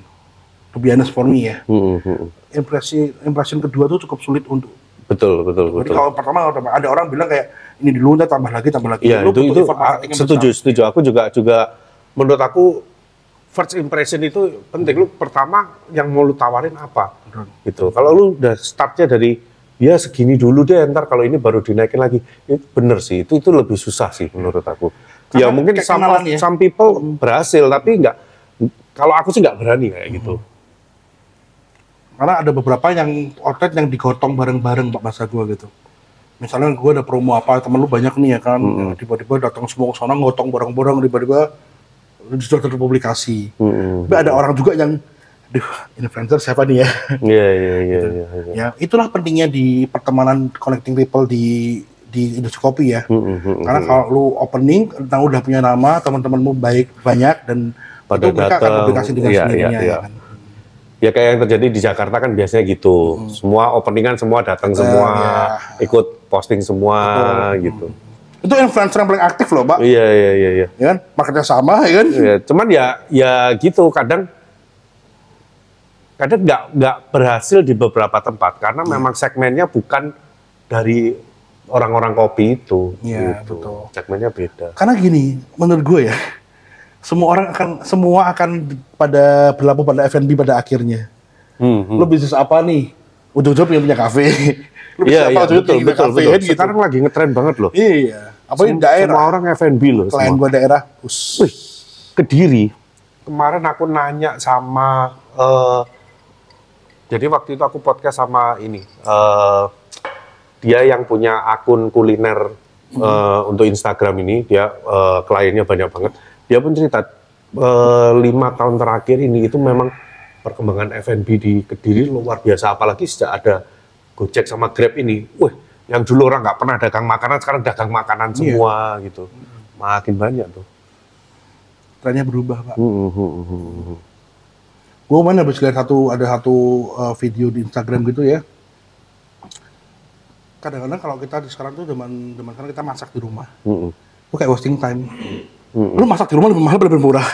To be honest for me ya. Mm-mm. Impresi impression kedua tuh cukup sulit untuk. Betul, betul, Jadi betul. kalau pertama ada- orang bilang kayak ini dulu ntar tambah lagi tambah lagi. Iya, itu itu setuju, besar. setuju. Aku juga juga menurut aku first impression itu penting. Lu pertama yang mau lu tawarin apa? Betul. Gitu. Kalau lu udah startnya dari ya segini dulu deh, ntar kalau ini baru dinaikin lagi. Itu bener sih. Itu itu lebih susah sih menurut aku. ya Karena mungkin kayak some, ya. some people berhasil, tapi nggak. Kalau aku sih nggak berani kayak gitu. Karena ada beberapa yang outlet yang digotong bareng-bareng pak bahasa gua gitu. Misalnya gua ada promo apa temen lu banyak nih ya kan, tiba-tiba datang semua ke sana ngotong bareng-bareng tiba-tiba sudah terpublikasi. Mm-mm. Tapi ada orang juga yang, aduh influencer siapa nih ya? Iya, iya, iya, iya. iya. ya itulah pentingnya di pertemanan connecting people di di industri kopi ya Mm-mm, mm-mm. karena kalau lu opening tentang udah punya nama teman-temanmu baik banyak dan Pada itu mereka akan datang. publikasi dengan Iya, sendirinya iya, ya iya. kan? Ya kayak yang terjadi di Jakarta kan biasanya gitu. Semua openingan semua datang semua, iya. ikut posting semua gitu. itu influencer yang paling aktif loh pak Iya iya iya iya. ya kan marketnya sama ya kan Ya, cuman ya ya gitu kadang kadang nggak nggak berhasil di beberapa tempat karena memang segmennya bukan dari orang-orang kopi itu. Iya, gitu. betul. Segmennya beda. karena gini menurut gue ya semua orang akan semua akan pada berlabuh pada F&B pada akhirnya Hmm, hmm. lu bisnis apa nih ujung-ujung punya punya kafe lu bisnis Iya apa iya ujung-ujung betul betul kafe, betul. kan gitu. Sekarang lagi ngetren banget loh. iya apa di Sem- daerah Semua orang F&B loh. klien gua daerah us Wih, Kediri. Kemarin aku nanya sama eh, jadi waktu itu aku podcast sama ini eh, dia yang punya akun kuliner eh, untuk Instagram ini dia eh, kliennya banyak banget. Dia pun cerita eh, lima tahun terakhir ini itu memang perkembangan F&B di Kediri luar biasa. Apalagi sejak ada Gojek sama Grab ini. Wih, yang dulu orang nggak pernah dagang makanan sekarang dagang makanan semua gitu. Makin banyak tuh. trennya berubah pak. Hmm, hmm, hmm, gue mana habis lihat satu ada satu uh, video di Instagram gitu ya. Kadang-kadang kalau kita di sekarang tuh zaman zaman sekarang kita masak di rumah. Hmm, itu kayak wasting time hmm. lu masak di rumah lebih mahal lebih murah.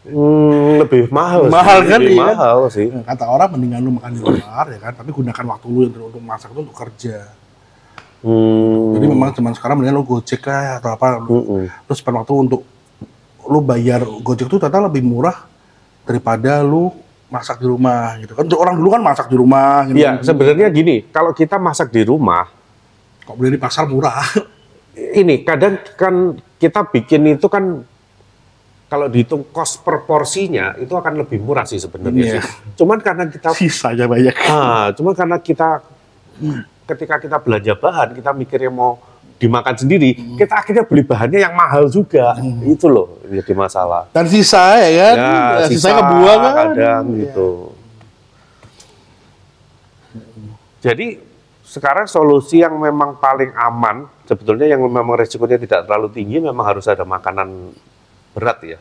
Hmm, lebih mahal sih, Mahal kan, lebih iya. mahal sih. kata orang mendingan lu makan di luar ya kan? Tapi gunakan waktu lu untuk untuk masak itu untuk kerja. Hmm, jadi memang zaman sekarang mendingan lu gojek lah atau apa lu, hmm, lu spend waktu untuk lu bayar gojek itu ternyata lebih murah daripada lu masak di rumah gitu kan? Orang dulu kan masak di rumah gitu Iya, sebenarnya gini, kalau kita masak di rumah, kok beli di pasar murah ini kadang kan kita bikin itu kan kalau dihitung cost per porsinya itu akan lebih murah sih sebenarnya Iya. sih. Cuman karena kita sisanya banyak ah, cuma karena kita ketika kita belanja bahan, kita mikirnya mau dimakan sendiri, kita akhirnya beli bahannya yang mahal juga. Itu loh jadi masalah. dan sisa ya kan Ya, sisa, sisa kebuang kan kadang Iya. gitu. Jadi sekarang solusi yang memang paling aman sebetulnya yang memang resikonya tidak terlalu tinggi memang harus ada makanan berat ya.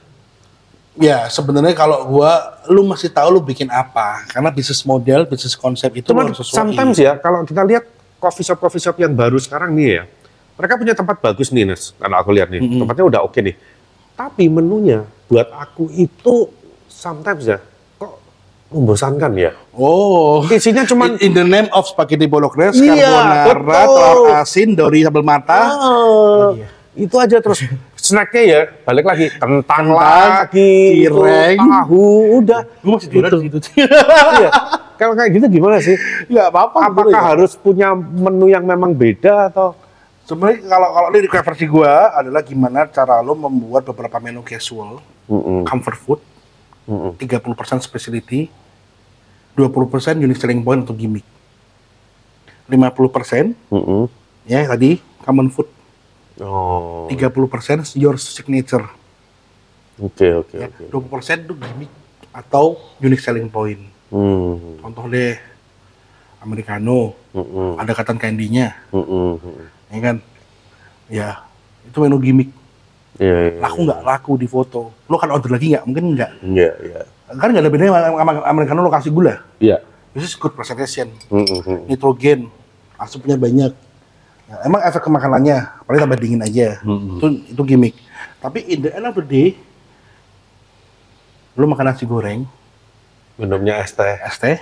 ya sebenarnya kalau gua lu masih tahu lu bikin apa karena bisnis model bisnis konsep itu Cuman harus sesuai sometimes ya kalau kita lihat coffee shop coffee shop yang baru sekarang nih ya, mereka punya tempat bagus nih Nes. Kalau aku lihat nih, Mm-mm. tempatnya udah oke nih. Tapi menunya buat aku itu sometimes ya membosankan ya. oh Isinya cuman in, in the name of spaghetti bolognese Iya, carbonara betul. telur asin dori sambal mata Ah, iya. Itu aja terus snacknya ya balik lagi kentang, lagi, cireng. tahu, udah. gua masih Gitu. di situ Iya. Kalau kayak gitu gimana sih? nggak apa-apa Apakah gitu ya. harus punya menu yang memang beda atau? sebenarnya kalau kalau ini versi gua adalah gimana cara lo membuat beberapa menu casual Mm-mm, comfort food mm-mm. 30% specialty, 20% unique selling point untuk gimmick. 50% Mm-mm. ya tadi common food, Oh, 30% your signature, oke oke ya. oke. 20% itu gimmick atau unique selling point. Hmm, Contoh deh americano, mm-mm, ada cotton candy-nya, mm-mm, mm-mm. ya kan? Ya, itu menu gimmick. Iya, iya, Laku nggak laku di foto. Lo kan order lagi nggak? Mungkin nggak. Iya, iya. Kan nggak ada bedanya sama americano lo kasih gula. Iya. This is good presentation. Mm-mm, mm-mm. nitrogen, asapnya banyak. Ya, emang efek ke makanannya, paling tambah dingin aja. Mm-mm. Itu itu gimmick. Tapi in the end of the day, lu makan nasi goreng, Minumnya es teh. es teh,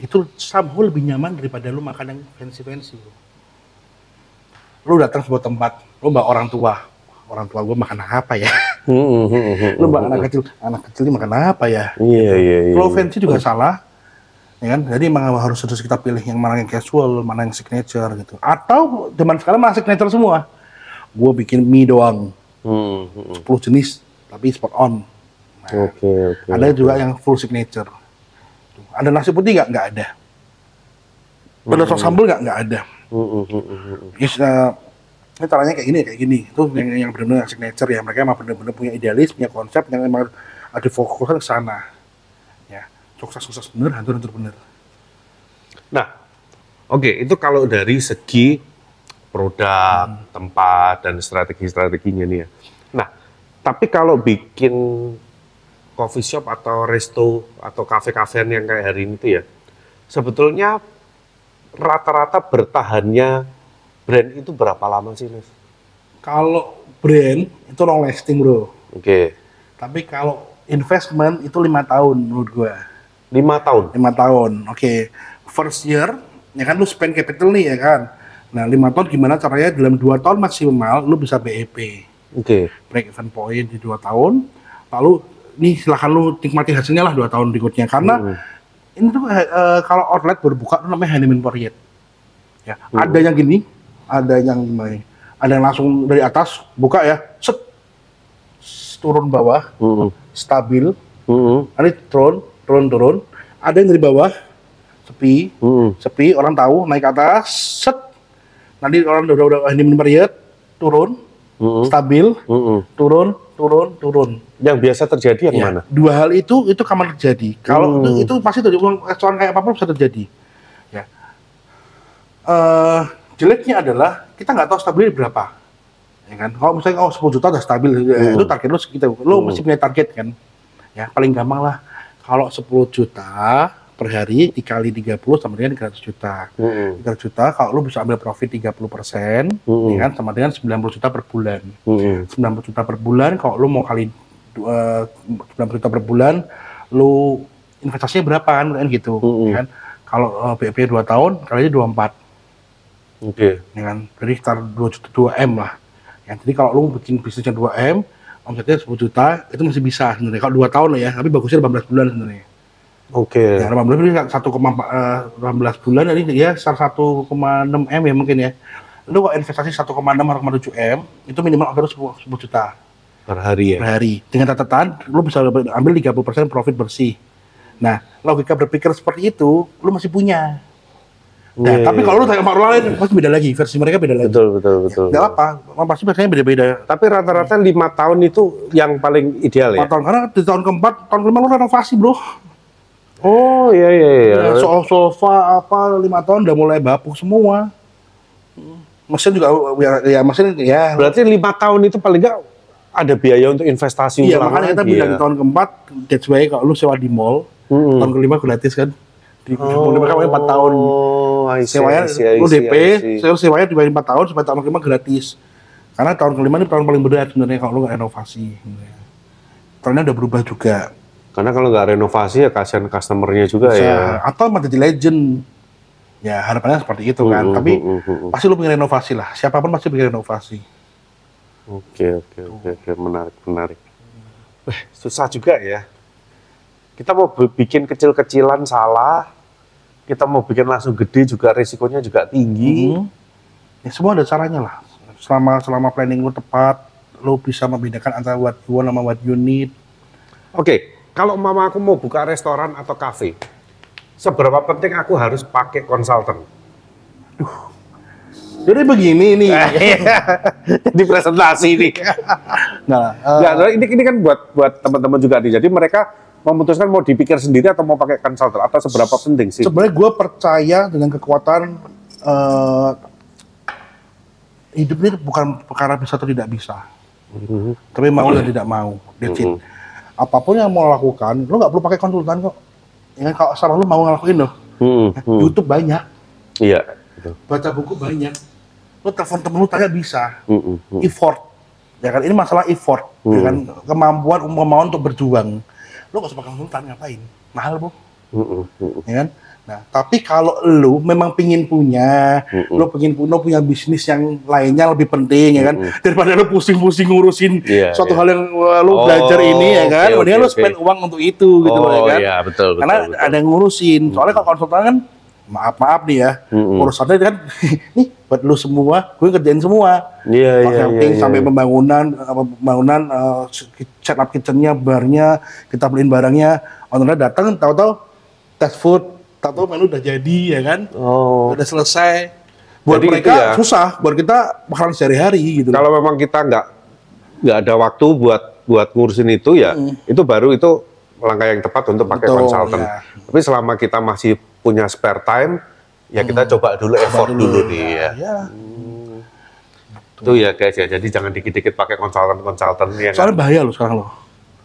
itu somehow lebih nyaman daripada lu makan yang fancy-fancy. Bro. Lu datang sebuah tempat, lu mbak orang tua, orang tua gua makan apa ya? Mm-mm, mm-mm, lu mbak mm-mm. anak kecil, anak kecil ini makan apa ya? Iya, iya, iya. Kalau fancy juga salah, ya kan? Jadi emang harus harus kita pilih yang mana yang casual, mana yang signature gitu. Atau zaman sekarang malah signature semua. Gue bikin mie doang, Hmm, hmm, 10 jenis, tapi spot on. Nah, Oke, oke. ada juga yang full signature. Tuh. Ada nasi putih nggak? Nggak ada. Ada sos sambal nggak? Nggak ada. Hmm, hmm, hmm, hmm, hmm. Yes, eh, ini caranya kayak gini, kayak gini. Itu yang, yang benar-benar signature ya. Mereka emang benar-benar punya idealis, punya konsep yang emang ada fokusnya ke sana. Ya, sukses-sukses bener, hancur-hancur bener. Nah, oke itu kalau dari segi produk, tempat dan strategi-strateginya nih ya. Nah, tapi kalau bikin coffee shop atau resto atau kafe-kafean yang kayak hari ini tuh ya, sebetulnya rata-rata bertahannya brand itu berapa lama sih, Nes? Kalau brand itu long lasting bro. Oke, Tapi kalau investment itu lima tahun menurut gua. lima tahun. Lima tahun. Oke. First year, ya kan lu spend capital nih ya kan. Nah lima tahun gimana caranya dalam dua tahun maksimal lu bisa BEP. Oke, Break even point di dua tahun. Lalu nih silahkan lu nikmati hasilnya lah dua tahun berikutnya. Karena Hmm. ini tuh eh, kalau outlet berbuka namanya honeymoon period. Ya, Hmm. ada yang gini, ada yang gimana? Ada yang langsung dari atas buka ya, set turun bawah, Hmm, stabil, hmm, nanti turun, turun, turun. Ada yang dari bawah, sepi, hmm, sepi, orang tahu, naik ke atas, set. Nanti orang udah udah period, turun, hmm, stabil, hmm, turun, turun, turun. Yang biasa terjadi yang Ya, mana? Dua hal itu itu akan terjadi. Kalau Hmm. itu, itu pasti terjadi. Restoran kayak apa pun bisa terjadi. Ya. Eh, jeleknya adalah kita nggak tahu stabil berapa. Ya kan? Kalau misalnya oh 10 juta udah stabil, ya, Hmm. itu target lu segitu. Lu mesti punya target kan. Ya, paling gampang lah. Kalau 10 juta per hari dikali 30 sama dengan 300 juta. Mm-mm. 300 juta kalau lu bisa ambil profit 30 persen, Mm-mm. ya kan sama dengan 90 juta per bulan. Mm-mm. 90 juta per bulan kalau lu mau kali uh, 90 juta per bulan lu investasinya berapa kan kan gitu Mm-mm. ya kan kalau uh, BEP 2 tahun kali aja 24 Oke. ya kan jadi sekitar 2 juta 2 M lah ya, jadi kalau lu bikin bisnisnya 2 M omsetnya 10 juta itu masih bisa sebenarnya kalau 2 tahun lah ya tapi bagusnya 18 bulan sebenarnya Oke. ya 18 bulan ini 1,18 bulan jadi ya sekitar 1,6 M ya mungkin ya lu kalau investasi 1,6 atau 1,7 M itu minimal omset lu 10, 10 juta Per hari per ya. hari. Dengan catatan, lu bisa ambil 30% profit bersih. Nah, logika berpikir seperti itu, lu masih punya. Nah, Iya, tapi iya, kalau lu tanya sama orang lain, pasti beda lagi. Versi mereka beda lagi. Betul betul betul. Gak apa, pasti biasanya beda-beda. Tapi rata-rata lima tahun itu yang paling ideal ya. Tahun, karena di tahun keempat, tahun kelima lu renovasi bro. Oh iya iya iya. Ya, soal sofa apa lima tahun udah mulai bapuk semua. Mesin juga ya, ya mesin ya. Berarti lima tahun itu paling nggak ada biaya untuk investasi Iya makanya kita bilang ya. di tahun keempat, that's why kalau lu sewa di mall, Mm-mm. tahun kelima gratis kan. Di tahun kelima kan 4 tahun. Oh, I see, sewanya lu DP, sewanya dibayar 4 tahun sampai tahun kelima gratis. Karena tahun kelima ini tahun paling berat sebenarnya kalau lu nggak renovasi. sebenarnya. Tahunnya udah berubah juga. Karena kalau nggak renovasi ya kasihan customernya juga Bisa- ya. Atau menjadi legend. Ya harapannya seperti itu kan. Mm, Tapi mm, mm. pasti lu pengen renovasi lah. Siapa pun pasti pengen renovasi. Oke oke oke menarik menarik. Wah susah juga ya. Kita mau bi- bikin kecil-kecilan salah, kita mau bikin langsung gede juga risikonya juga tinggi. Hmm. Ya semua ada caranya lah. Selama selama planning lu tepat, lu bisa membedakan antara what you want sama what you need. Oke, kalau mama aku mau buka restoran atau kafe, seberapa penting aku harus pakai konsultan? Jadi begini nih. Jadi presentasi ini. nah, eh, Ya, ini ini kan buat buat teman-teman juga nih. Jadi mereka memutuskan mau dipikir sendiri atau mau pakai konsultan atau seberapa penting sih? sebenarnya gue percaya dengan kekuatan eh, hidup ini bukan perkara bisa atau tidak bisa, Mhm. tapi mau dan tidak mau. That's it. Mhm. Apa pun yang mau lakukan, lo nggak perlu pakai konsultan kok. Ya kalau sama lo mau ngelakuin lo, Hmm, hmm. YouTube banyak, Iya. betul. baca buku banyak, lo telepon temen lo tanya bisa, Hmm, hmm, hmm. effort, ya kan ini masalah effort, ya Hmm. kan kemampuan kemauan untuk berjuang. Lo nggak usah pakai konsultan ngapain, mahal bu. Hmm. ya kan? Nah, tapi kalau lu memang pingin punya, Mm-mm. lu pengen pu- lu punya bisnis yang lainnya lebih penting ya kan, daripada lu pusing-pusing ngurusin Iya, suatu iya. hal yang uh, lu Oh, belajar ini ya kan, oke, mendingan oke, lu spend oke. uang untuk itu gitu loh ya Oh kan. iya betul betul. Karena betul. ada yang ngurusin. Soalnya kalau konsultan kan maaf-maaf nih ya, Mm-mm. urusannya kan nih buat lu semua, gue kerjain semua. Iya. Marketing iya. sampai pembangunan apa, pembangunan uh, set up kitchennya, barnya, kita beliin barangnya, ownernya datang tahu-tahu test food, tahu-tahu menu udah jadi ya kan, Oh. udah selesai. Buat Jadi itu mereka ya. susah, buat kita makanan sehari-hari gitu. Kalau memang kita nggak nggak ada waktu buat buat ngurusin itu ya, itu baru itu langkah yang tepat untuk pakai Betul, konsultan. ya. Tapi selama kita masih punya spare time, ya kita coba dulu effort dulu, nih ya. ya. Itu ya guys ya. Jadi jangan dikit-dikit pakai konsultan-konsultan ya. kan? Soalnya bahaya loh sekarang loh.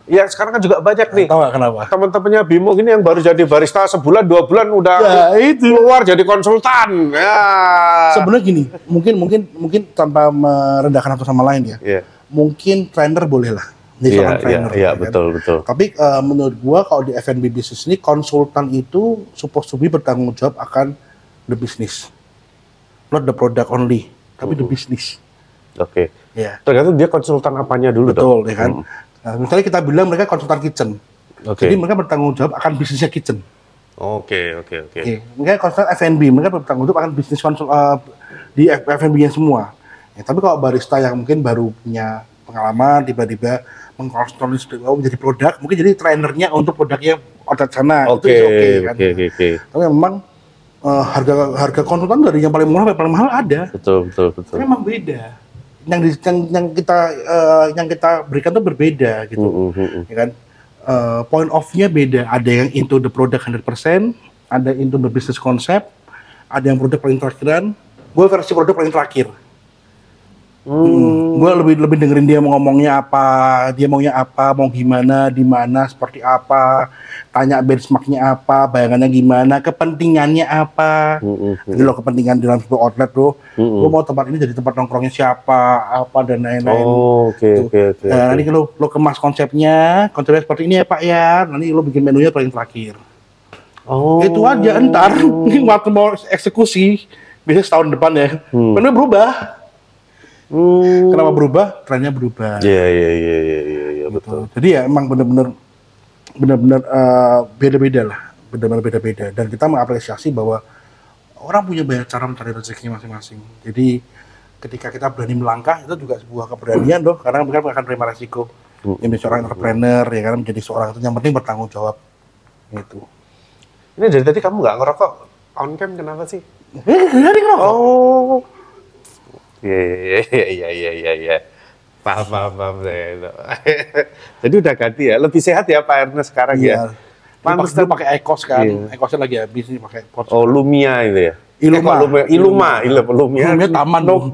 Ya sekarang kan juga banyak nih. Tahu kenapa? Teman-temannya Bimo gini yang baru jadi barista sebulan dua bulan udah Ya, itu. keluar jadi konsultan. Ya. Sebenarnya gini, mungkin mungkin mungkin tanpa merendahkan satu sama lain ya. Iya. Mungkin trainer boleh lah. Jadi Iya, seorang iya, trainer, iya, ya kan? betul, betul. Tapi eh, menurut gua kalau di F&B bisnis ini konsultan itu supposed to be bertanggung jawab akan the business. Not the product only, tapi the business. Oke. Ya. Tergantung dia konsultan apanya dulu dong. Betul, ya kan? Nah, misalnya kita bilang mereka konsultan kitchen. Oke. Jadi mereka bertanggung jawab akan bisnisnya kitchen. Oke, oke, oke. Oke, mereka konsultan F&B, mereka bertanggung jawab akan bisnis konsul eh, di F&B-nya semua. Ya, tapi kalau barista yang mungkin baru punya pengalaman, tiba-tiba oh, menjadi produk, mungkin jadi trainernya untuk produknya outlet sana. Oke, itu oke kan. oke, oke, oke. Tapi memang eh, harga harga konsultan dari yang paling murah sampai paling mahal ada. Betul, betul, betul. Tapi memang beda. yang di- yang, yang kita eh, yang kita berikan tuh berbeda gitu. Mm, mm, mm. ya kan Eh, point of view-nya beda ada yang into the product 100% ada into the business concept ada yang produk paling terakhiran gue versi produk paling terakhir gue lebih lebih dengerin dia mau ngomongnya apa dia maunya apa mau gimana di mana seperti apa tanya benchmarknya apa bayangannya gimana kepentingannya apa Mm, mm, jadi lo kepentingan di dalam sebuah outlet lo Mm-mm. gue mau tempat ini jadi tempat nongkrongnya siapa apa dan lain-lain Oh, oke oke oke. Nah, nanti lo lo kemas konsepnya, konsepnya seperti ini ya Pak ya. Nanti lo bikin menunya paling terakhir. Oh. Itu aja ntar waktu mau eksekusi biasanya setahun depan ya. Hmm. Menunya berubah. Hmm. Kenapa berubah? Trennya berubah. Iya iya iya iya iya iya, betul. Jadi ya emang bener-bener bener-bener eh, beda-beda lah, bener-bener beda-beda. Dan kita mengapresiasi bahwa orang punya banyak cara mencari rezeki masing-masing. Jadi ketika kita berani melangkah itu juga sebuah keberanian loh, karena mereka akan terima resiko. Hmm. Menjadi seorang entrepreneur ya kan menjadi seorang itu yang penting bertanggung jawab. Gitu. Ini dari tadi kamu nggak ngerokok on cam kenapa sih? Eh, ngerokok. Oh. Iya iya iya iya iya iya. Paham paham paham saya itu. Jadi udah ganti ya. Lebih sehat ya Pak Ernest sekarang Iya. ya. Pantes dulu pakai Ecos kan. Iya. Ecosnya lagi habis nih pakai Ecos. Oh Lumia itu ya. Iluma. Eh, Lumia. Iluma, Iluma, Lumia. Lumia taman No-.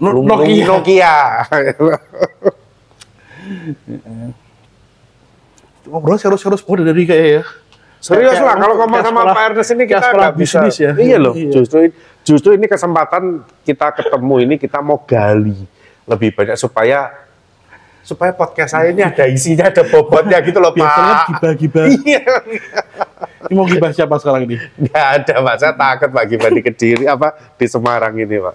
No- Nokia. Nokia. Ngobrol serius-serius mulu dari kayak ya. Serius lah, kalau ngomong sama sekolah- Pak Ernest ini kita nggak bisa. bisnis ya. Iya loh, Iya. justru justru ini kesempatan kita ketemu ini kita mau gali lebih banyak supaya supaya podcast saya ini ada isinya, ada bobotnya gitu loh Biasanya Pak. gibah-gibah. Iya, Ini mau gibah siapa sekarang ini? nggak ada Pak. Saya takut Pak Gimana di Kediri apa di Semarang ini Pak.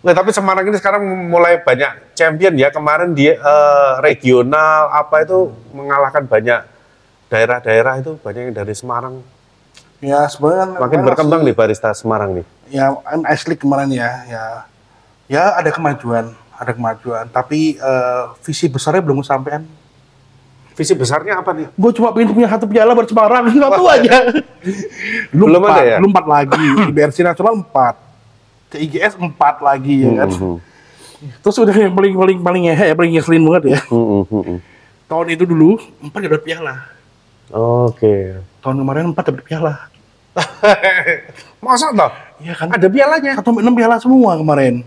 Nah, tapi Semarang ini sekarang mulai banyak champion ya. Kemarin di eh, regional apa itu mengalahkan banyak daerah-daerah itu banyak yang dari Semarang. Ya sebenarnya kan Makin berkembang masih- nih barista Semarang nih. Ya kan Ice League kemarin ya, ya, ya ada kemajuan, ada kemajuan. Tapi eh, visi besarnya belum kesampaian. Visi besarnya apa nih? Gue cuma pengen punya satu piala buat Semarang, satu aja. Belum empat, ada ya? Belum empat lagi. Di BRC Nasional empat. Ke IGS empat lagi ya kan. Mhm. Terus udah yang paling paling paling ngehe, ya, paling ngeselin banget ya. Mhm, mhm. Tahun itu dulu empat gak dapat piala. Oke. Tahun kemarin empat dapat piala. Masa toh? Iya kan? Ada pialanya? Satu enam piala semua kemarin.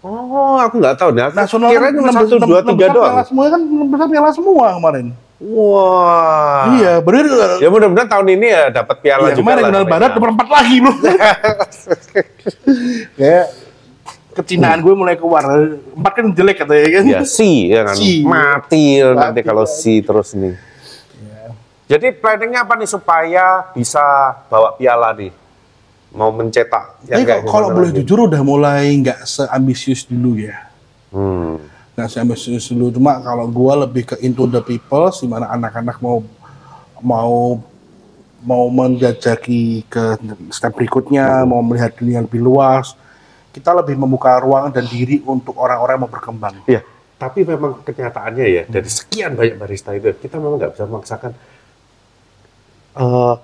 Oh, aku nggak tahu nih. Aku Nasional kira kan cuma enam satu, dua, tiga doang. Piala semua kan enam besar piala semua kemarin. Wah. Iya, bener. Ya mudah-mudahan tahun ini ya dapat piala Iya, juga kemarin lah. Regional namanya. Barat nomor empat lagi loh. Kayak kecinaan gue mulai keluar. Empat kan jelek katanya kan. Ya si ya kan. Si. Mati nanti Mati, kalau ya. si terus nih. Jadi planningnya apa nih supaya bisa bawa piala nih? Mau mencetak kayak kalau- boleh lagi? jujur udah mulai nggak seambisius dulu ya. Hmm. Nggak seambisius dulu. Cuma kalau gue lebih ke into the people, di mana anak-anak mau mau mau menjajaki ke step berikutnya, mau melihat dunia lebih luas. Kita lebih membuka ruang dan diri untuk orang-orang yang mau berkembang. Ya, tapi memang kenyataannya ya dari sekian banyak barista itu kita memang nggak bisa memaksakan eh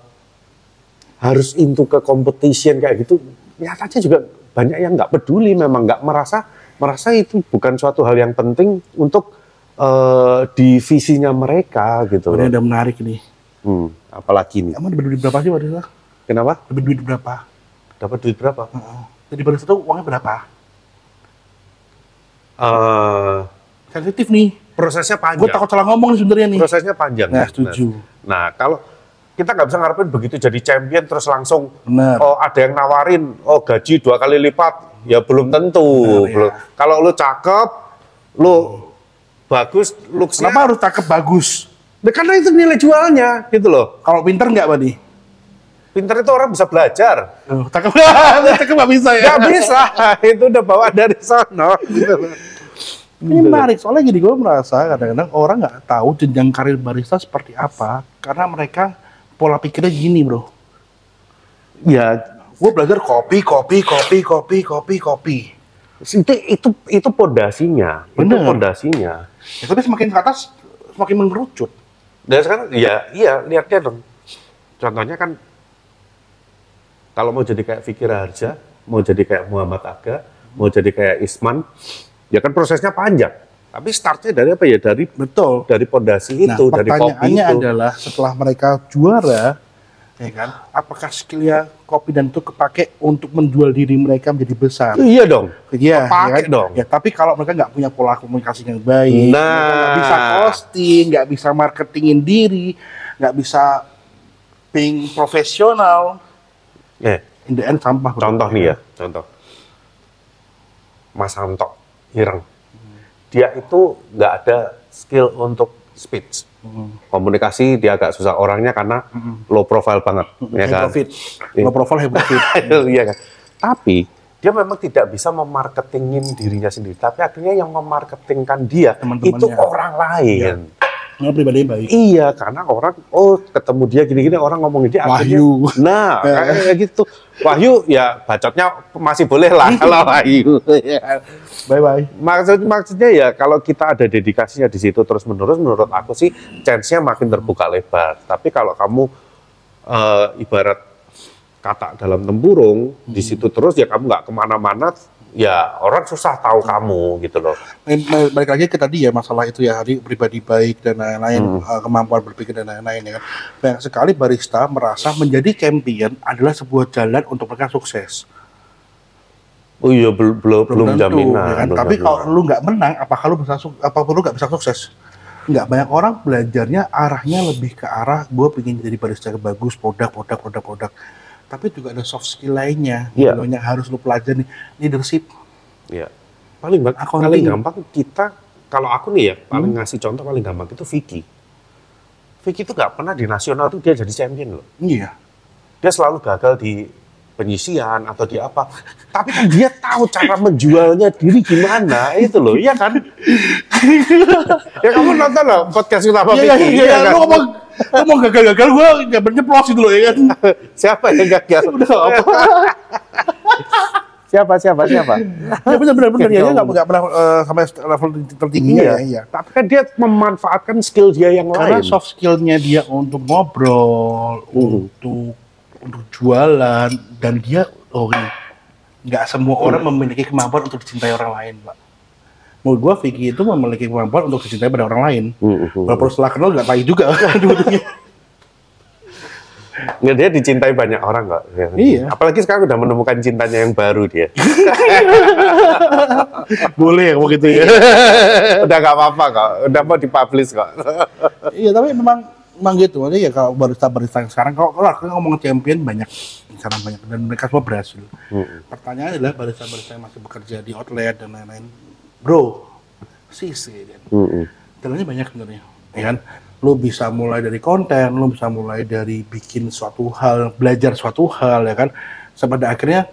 harus into ke competition kayak gitu. Nyatanya juga banyak yang nggak peduli, memang nggak merasa merasa itu bukan suatu hal yang penting untuk eh di visinya mereka gitu. Ini loh. udah menarik nih. Hmm, apalagi nih. Emang dapat duit berapa sih barista? Kenapa? Dapat duit berapa? Dapat duit berapa? Heeh. Jadi barista tuh uangnya berapa? Eh Sensitif nih. prosesnya panjang. Gue takut salah ngomong sebenarnya nih. prosesnya panjang. Nah, setuju. Nah, kalau kita nggak bisa ngarepin begitu jadi champion terus langsung Benar. oh ada yang nawarin oh gaji dua kali lipat ya belum tentu Benar, ya. belum kalau lu cakep lu bagus looksnya Kenapa harus cakep bagus? Nah, karena itu nilai jualnya gitu loh Kalau pinter nggak, Badi? pinter itu orang bisa belajar Oh, cakep, cakep nggak bisa ya? nggak bisa itu udah bawa dari sana gitu. Ini menarik, soalnya gini gue merasa kadang-kadang orang nggak tahu jenjang karir barista seperti apa, karena mereka pola pikirnya gini bro. ya Gue belajar kopi, kopi, kopi, kopi, kopi, kopi. itu itu itu pondasinya itu pondasinya Ya, tapi semakin ke atas, semakin mengerucut. Dan sekarang ya iya lihatnya dong. Contohnya kan kalau mau jadi kayak Fikir Harja, mau jadi kayak Muhammad Aga, mau jadi kayak Isman, ya kan prosesnya panjang. Tapi startnya dari apa ya? Dari Betul. dari pondasi Nah, itu, dari kopi pertanyaannya itu. adalah setelah mereka juara, ya kan, apakah skillnya kopi dan itu kepake untuk menjual diri mereka menjadi besar? Iya dong. Iya, Kepake ya kan? dong. Ya, tapi kalau mereka nggak punya pola komunikasi yang baik, Nah. nggak bisa posting, nggak bisa marketingin diri, nggak bisa being profesional, Eh, in the end sampah. bro. contoh nih ya, contoh. Mas Anto, Ireng. Dia itu nggak ada skill untuk speech. Komunikasi dia agak susah orangnya karena low profile banget, ya High kan? profit, low profile high profit. Iya kan. Tapi dia memang tidak bisa memarketingin dirinya sendiri. Tapi akhirnya yang memarketingkan dia Teman-temannya. itu orang lain. Nggak pribadi yang baik. Iya, karena orang oh ketemu dia gini-gini orang ngomongin dia akhirnya- Wahyu. Nah, Ya. kayak gitu. Wahyu ya bacotnya masih boleh lah kalau Wahyu. Bye bye. Maksud maksudnya ya kalau kita ada dedikasinya di situ terus menerus menurut aku sih chance-nya makin terbuka lebar. Tapi kalau kamu eh, ibarat kata dalam tempurung di situ terus ya kamu nggak ke mana-mana ya orang susah tahu kamu gitu loh. Balik lagi ke tadi ya masalah itu ya hari pribadi baik dan lain-lain Hmm. eh, kemampuan berpikir dan lain-lain ya kan banyak sekali barista merasa menjadi champion adalah sebuah jalan untuk mereka sukses Oh iya belum belum, belum jaminan. ya kan? belum tapi jaminan. kalau lu nggak menang apakah lu bisa apa lu nggak bisa sukses nggak banyak orang belajarnya arahnya lebih ke arah gue pengen jadi barista yang bagus produk produk produk produk tapi juga ada soft skill lainnya Iya. gitu loh, yang harus lu pelajari leadership Iya. Paling Accounting. paling gampang kita kalau aku nih ya paling ngasih contoh paling gampang itu Vicky. Vicky itu nggak pernah di nasional tuh dia jadi champion loh. iya Dia selalu gagal di penyisian atau di apa. Tapi kan dia tahu cara menjualnya diri gimana itu loh, iya kan? ya kamu nonton loh podcast utama iya iya Vicky, iya iya kan? lu ngomong lu ngomong gagal-gagal gue nggak nyeplos itu loh ya kan Siapa yang gagal? udah apa siapa siapa siapa? ya benar benar benar ya dia nggak nggak pernah eh, sampai level tertingginya Iya. ya iya Tapi kan dia memanfaatkan skill dia yang karena lain. soft skillnya dia untuk ngobrol Hmm. untuk untuk jualan dan dia oh ini nggak semua orang memiliki kemampuan untuk dicintai orang lain pak menurut gua Vicky itu memiliki kemampuan untuk dicintai pada orang lain Hmm, hmm. walaupun setelah kenal nggak tahu juga Nggak, dia dicintai banyak orang kok. Ya. Iya. Apalagi sekarang udah menemukan cintanya yang baru dia. boleh ya begitu ya udah nggak apa-apa kok. Udah mau dipublish kok. iya tapi memang memang gitu Jadi ya kalau barista barista yang sekarang kalau kalau aku ngomong champion banyak sekarang banyak dan mereka semua berhasil pertanyaannya adalah barista barista yang masih bekerja di outlet dan lain-lain bro sisi kan. Jalannya banyak sebenarnya ya kan? Lu bisa mulai dari konten lu bisa mulai dari bikin suatu hal belajar suatu hal ya kan? Sampai pada akhirnya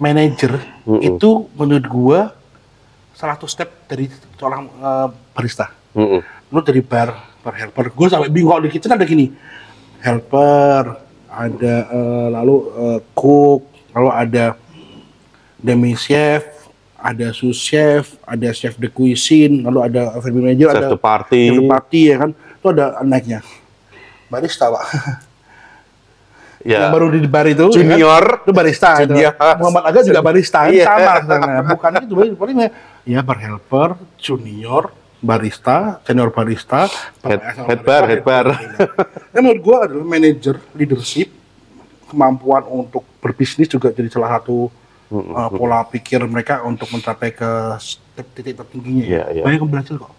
manajer itu menurut gua salah satu step dari seorang eh, barista. Mm-mm. lu dari bar bar helper. Gue sampai bingung kalau di kitchen ada gini helper ada eh, lalu eh, cook lalu ada demi chef ada sous chef ada chef de cuisine lalu ada F&B manager Chef ada de party. chef de party ya kan itu ada naiknya barista pak Ya. yang baru di bar itu ya kan? Junior. itu barista itu. Junior. Muhammad Aga juga barista kan Iya. sama sebenarnya. bukan itu paling ya bar helper junior barista senior barista Head- head bar, head bar. Nah, menurut gua adalah manajer leadership kemampuan untuk berbisnis juga jadi salah satu uh, pola pikir mereka untuk mencapai ke titik tertingginya ya. Iya, iya. banyak yang berhasil kok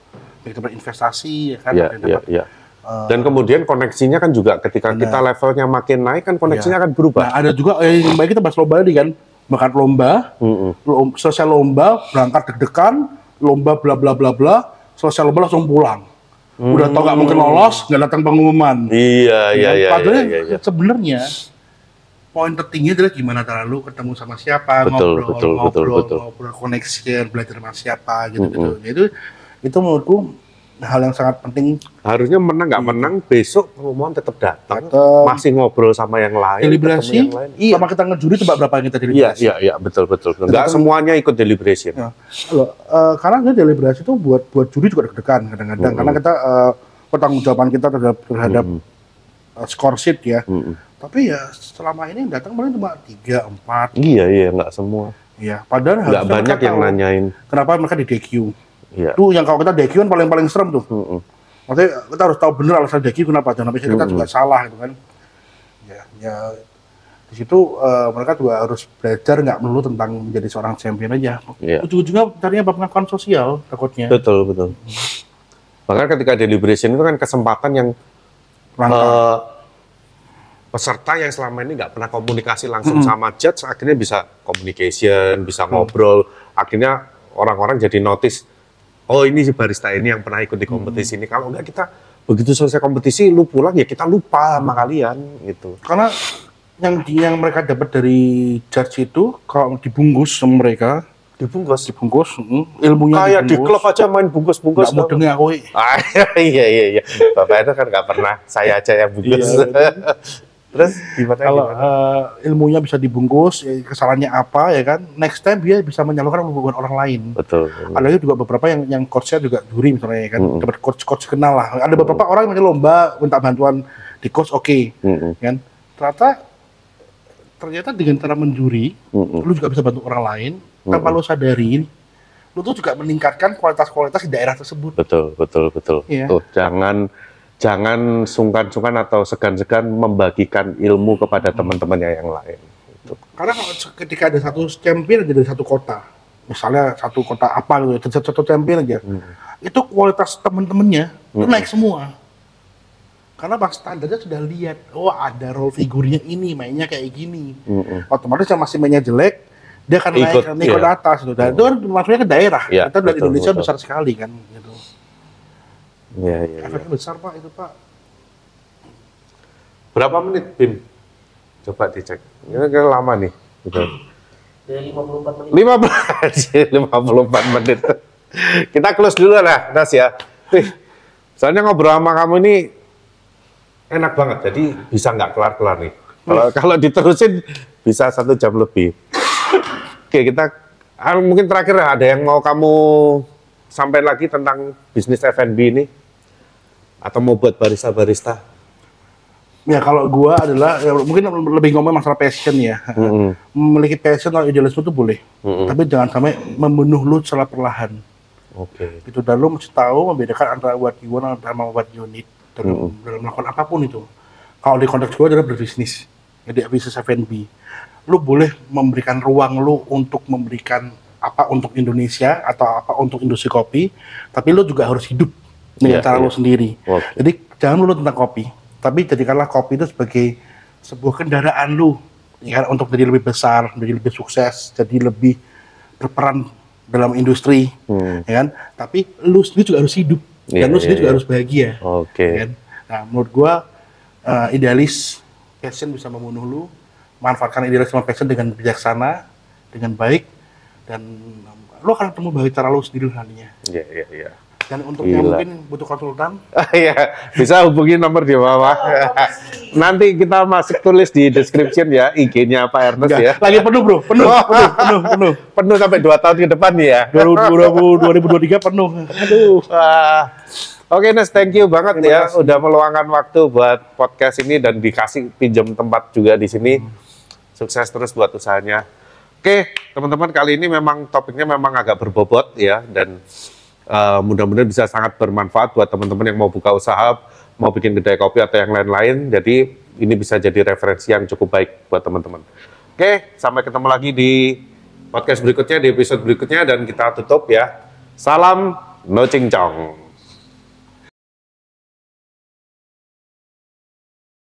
banyak dapat investasi ya kan Iya, ada yang iya, dapat iya. Dan kemudian koneksinya kan juga ketika kita levelnya makin naik kan koneksinya akan berubah. Nah, ada juga eh, yang baik kita bahas lomba tadi kan. Bahkan lomba, Mm-mm. lom- selesai lomba, berangkat deg-degan, lomba bla bla bla bla, selesai lomba langsung pulang. Udah tau nggak mungkin lolos, nggak datang pengumuman. Iya, iya, iya, Padahal iya, iya, iya. sebenarnya poin tertinggi adalah gimana cara lu ketemu sama siapa, Betul, ngobrol, betul, ngobrol, betul, betul. ngobrol, connection, belajar sama siapa gitu gitu. Itu itu menurutku hal yang sangat penting Harusnya menang nggak menang besok pengumuman tetap datang, Datang. masih ngobrol sama yang lain, deliberasi yang lain. Iya, sama kita ngejuri coba berapa yang kita iya, deliberasi iya, iya, betul, betul. Nggak semuanya ikut deliberation. Ya. Loh, eh, karena deliberasi itu buat buat juri juga deg-degan kadang-kadang karena kita eh, pertanggungjawaban kita terhadap terhadap eh, score sheet ya. Mm-mm. Tapi ya selama ini yang datang paling cuma tiga empat Iya, iya, nggak semua. Iya, padahal Nggak banyak yang tahu nanyain. Kenapa mereka di DQ? Iya. Tuh yang kalau kita DQ kan paling-paling serem tuh. Mm-mm. Maksudnya kita harus tahu benar alasan DQ kenapa, jangan sampai kita juga salah gitu kan. Ya, ya di situ eh, mereka juga harus belajar nggak melulu tentang menjadi seorang champion aja. Iya. Ujung-ujungnya carinya pengakuan sosial takutnya. Betul, betul. Bahkan ketika deliberation itu kan kesempatan yang Langka. eh, peserta yang selama ini nggak pernah komunikasi langsung sama judge akhirnya bisa communication, bisa ngobrol, akhirnya orang-orang jadi notice oh ini si barista ini yang pernah ikut di kompetisi ini. Kalau nggak kita begitu selesai kompetisi lu pulang ya kita lupa sama kalian gitu. Karena yang di- yang mereka dapat dari judge itu kalau dibungkus sama mereka, Dibungkus. dibungkus, mm, ilmunya Kayak di klub aja main bungkus-bungkus. nggak mudeng aku. Ah, iya iya iya. Bapak itu kan nggak pernah saya aja yang bungkus. Iya, Terus gimana? Kalau eh, ilmunya bisa dibungkus, ya, kesalahannya apa ya kan? Next time dia bisa menyalurkan hubungan orang lain. Betul. Ada juga beberapa yang yang coachnya juga juri misalnya ya kan, Mm-mm. dapat coach coach kenal lah. Ada beberapa orang yang lomba minta bantuan di coach oke, Mm-mm. kan? Ternyata ternyata dengan cara menjuri, Mm-mm. lu juga bisa bantu orang lain tanpa lu sadari, lu tuh juga meningkatkan kualitas-kualitas di daerah tersebut. Betul, betul, betul. Iya. Tuh, jangan jangan sungkan-sungkan atau segan-segan membagikan ilmu kepada teman-temannya yang lain. Gitu. Karena ketika ada satu champion aja dari satu kota, misalnya satu kota apa gitu, satu, satu champion aja, itu kualitas temen-temennya itu naik semua. Karena bang standarnya sudah lihat, oh ada role figurnya ini, mainnya kayak gini. Mm-mm. Otomatis yang masih mainnya jelek, dia akan naik, Ikut, naik ke iya. atas. Gitu. Dan itu kan maksudnya ke daerah. Iya, Kita dari betul, Indonesia betul. besar sekali kan. Gitu. Iya, iya, iya. Efeknya besar pak itu pak. Berapa menit, Bim? Coba dicek. Ini kan lama nih. Gitu. Dari 54 menit. 15, 54 menit. Kita close dulu lah, Nas ya. Soalnya ngobrol sama kamu ini enak banget, jadi bisa nggak kelar-kelar nih. Kalau kalau diterusin bisa satu jam lebih. Oke, kita ah, mungkin terakhir ada yang mau kamu sampaikan lagi tentang bisnis F&B ini? Atau mau buat barista-barista? Ya kalau gua adalah ya, mungkin lebih ngomong masalah passion ya. Mm-mm. Memiliki passion atau idealisme itu boleh, Mm-mm. tapi jangan sampai membunuh lu secara perlahan. Oke. Gitu dan lu mesti tahu membedakan antara what you want sama what you need dalam, dalam melakukan apa pun itu. Kalau di konteks gua adalah berbisnis, jadi bisnis F&B. Lu boleh memberikan ruang lu untuk memberikan apa untuk Indonesia atau apa untuk industri kopi, tapi lu juga harus hidup dengan Iya, cara iya. lu sendiri. Oke. Jadi jangan lu tentang kopi, tapi jadikanlah kopi itu sebagai sebuah kendaraan lu, ya untuk jadi lebih besar, menjadi lebih sukses, jadi lebih berperan dalam industri, Hmm. ya kan. Tapi lu sendiri juga harus hidup, Iya, dan lu iya, sendiri juga iya. harus bahagia, Oke. ya kan. Nah, menurut gua eh, idealis, passion bisa membunuh lu, manfaatkan idealis sama passion dengan bijaksana, dengan baik, dan lu akan ketemu bahagia cara lu sendiri nantinya. Iya, iya, iya. Dan untuk yang Gila. mungkin butuh konsultan, Iya, bisa hubungi nomor di bawah. Nanti kita masuk tulis di description ya IG-nya Pak Ernest Enggak, ya. lagi penuh bro, penuh, penuh, penuh, penuh. Penuh sampai dua tahun ke depan nih ya. 2023 penuh. Aduh. Oke Nes, thank you banget Terima ya kasih. udah meluangkan waktu buat podcast ini dan dikasih pinjam tempat juga di sini. Sukses terus buat usahanya. Oke, teman-teman kali ini memang topiknya memang agak berbobot ya dan eh, mudah-mudahan bisa sangat bermanfaat buat teman-teman yang mau buka usaha, mau bikin kedai kopi atau yang lain-lain. Jadi ini bisa jadi referensi yang cukup baik buat teman-teman. Oke, sampai ketemu lagi di podcast berikutnya, di episode berikutnya dan kita tutup ya. Salam no cincong.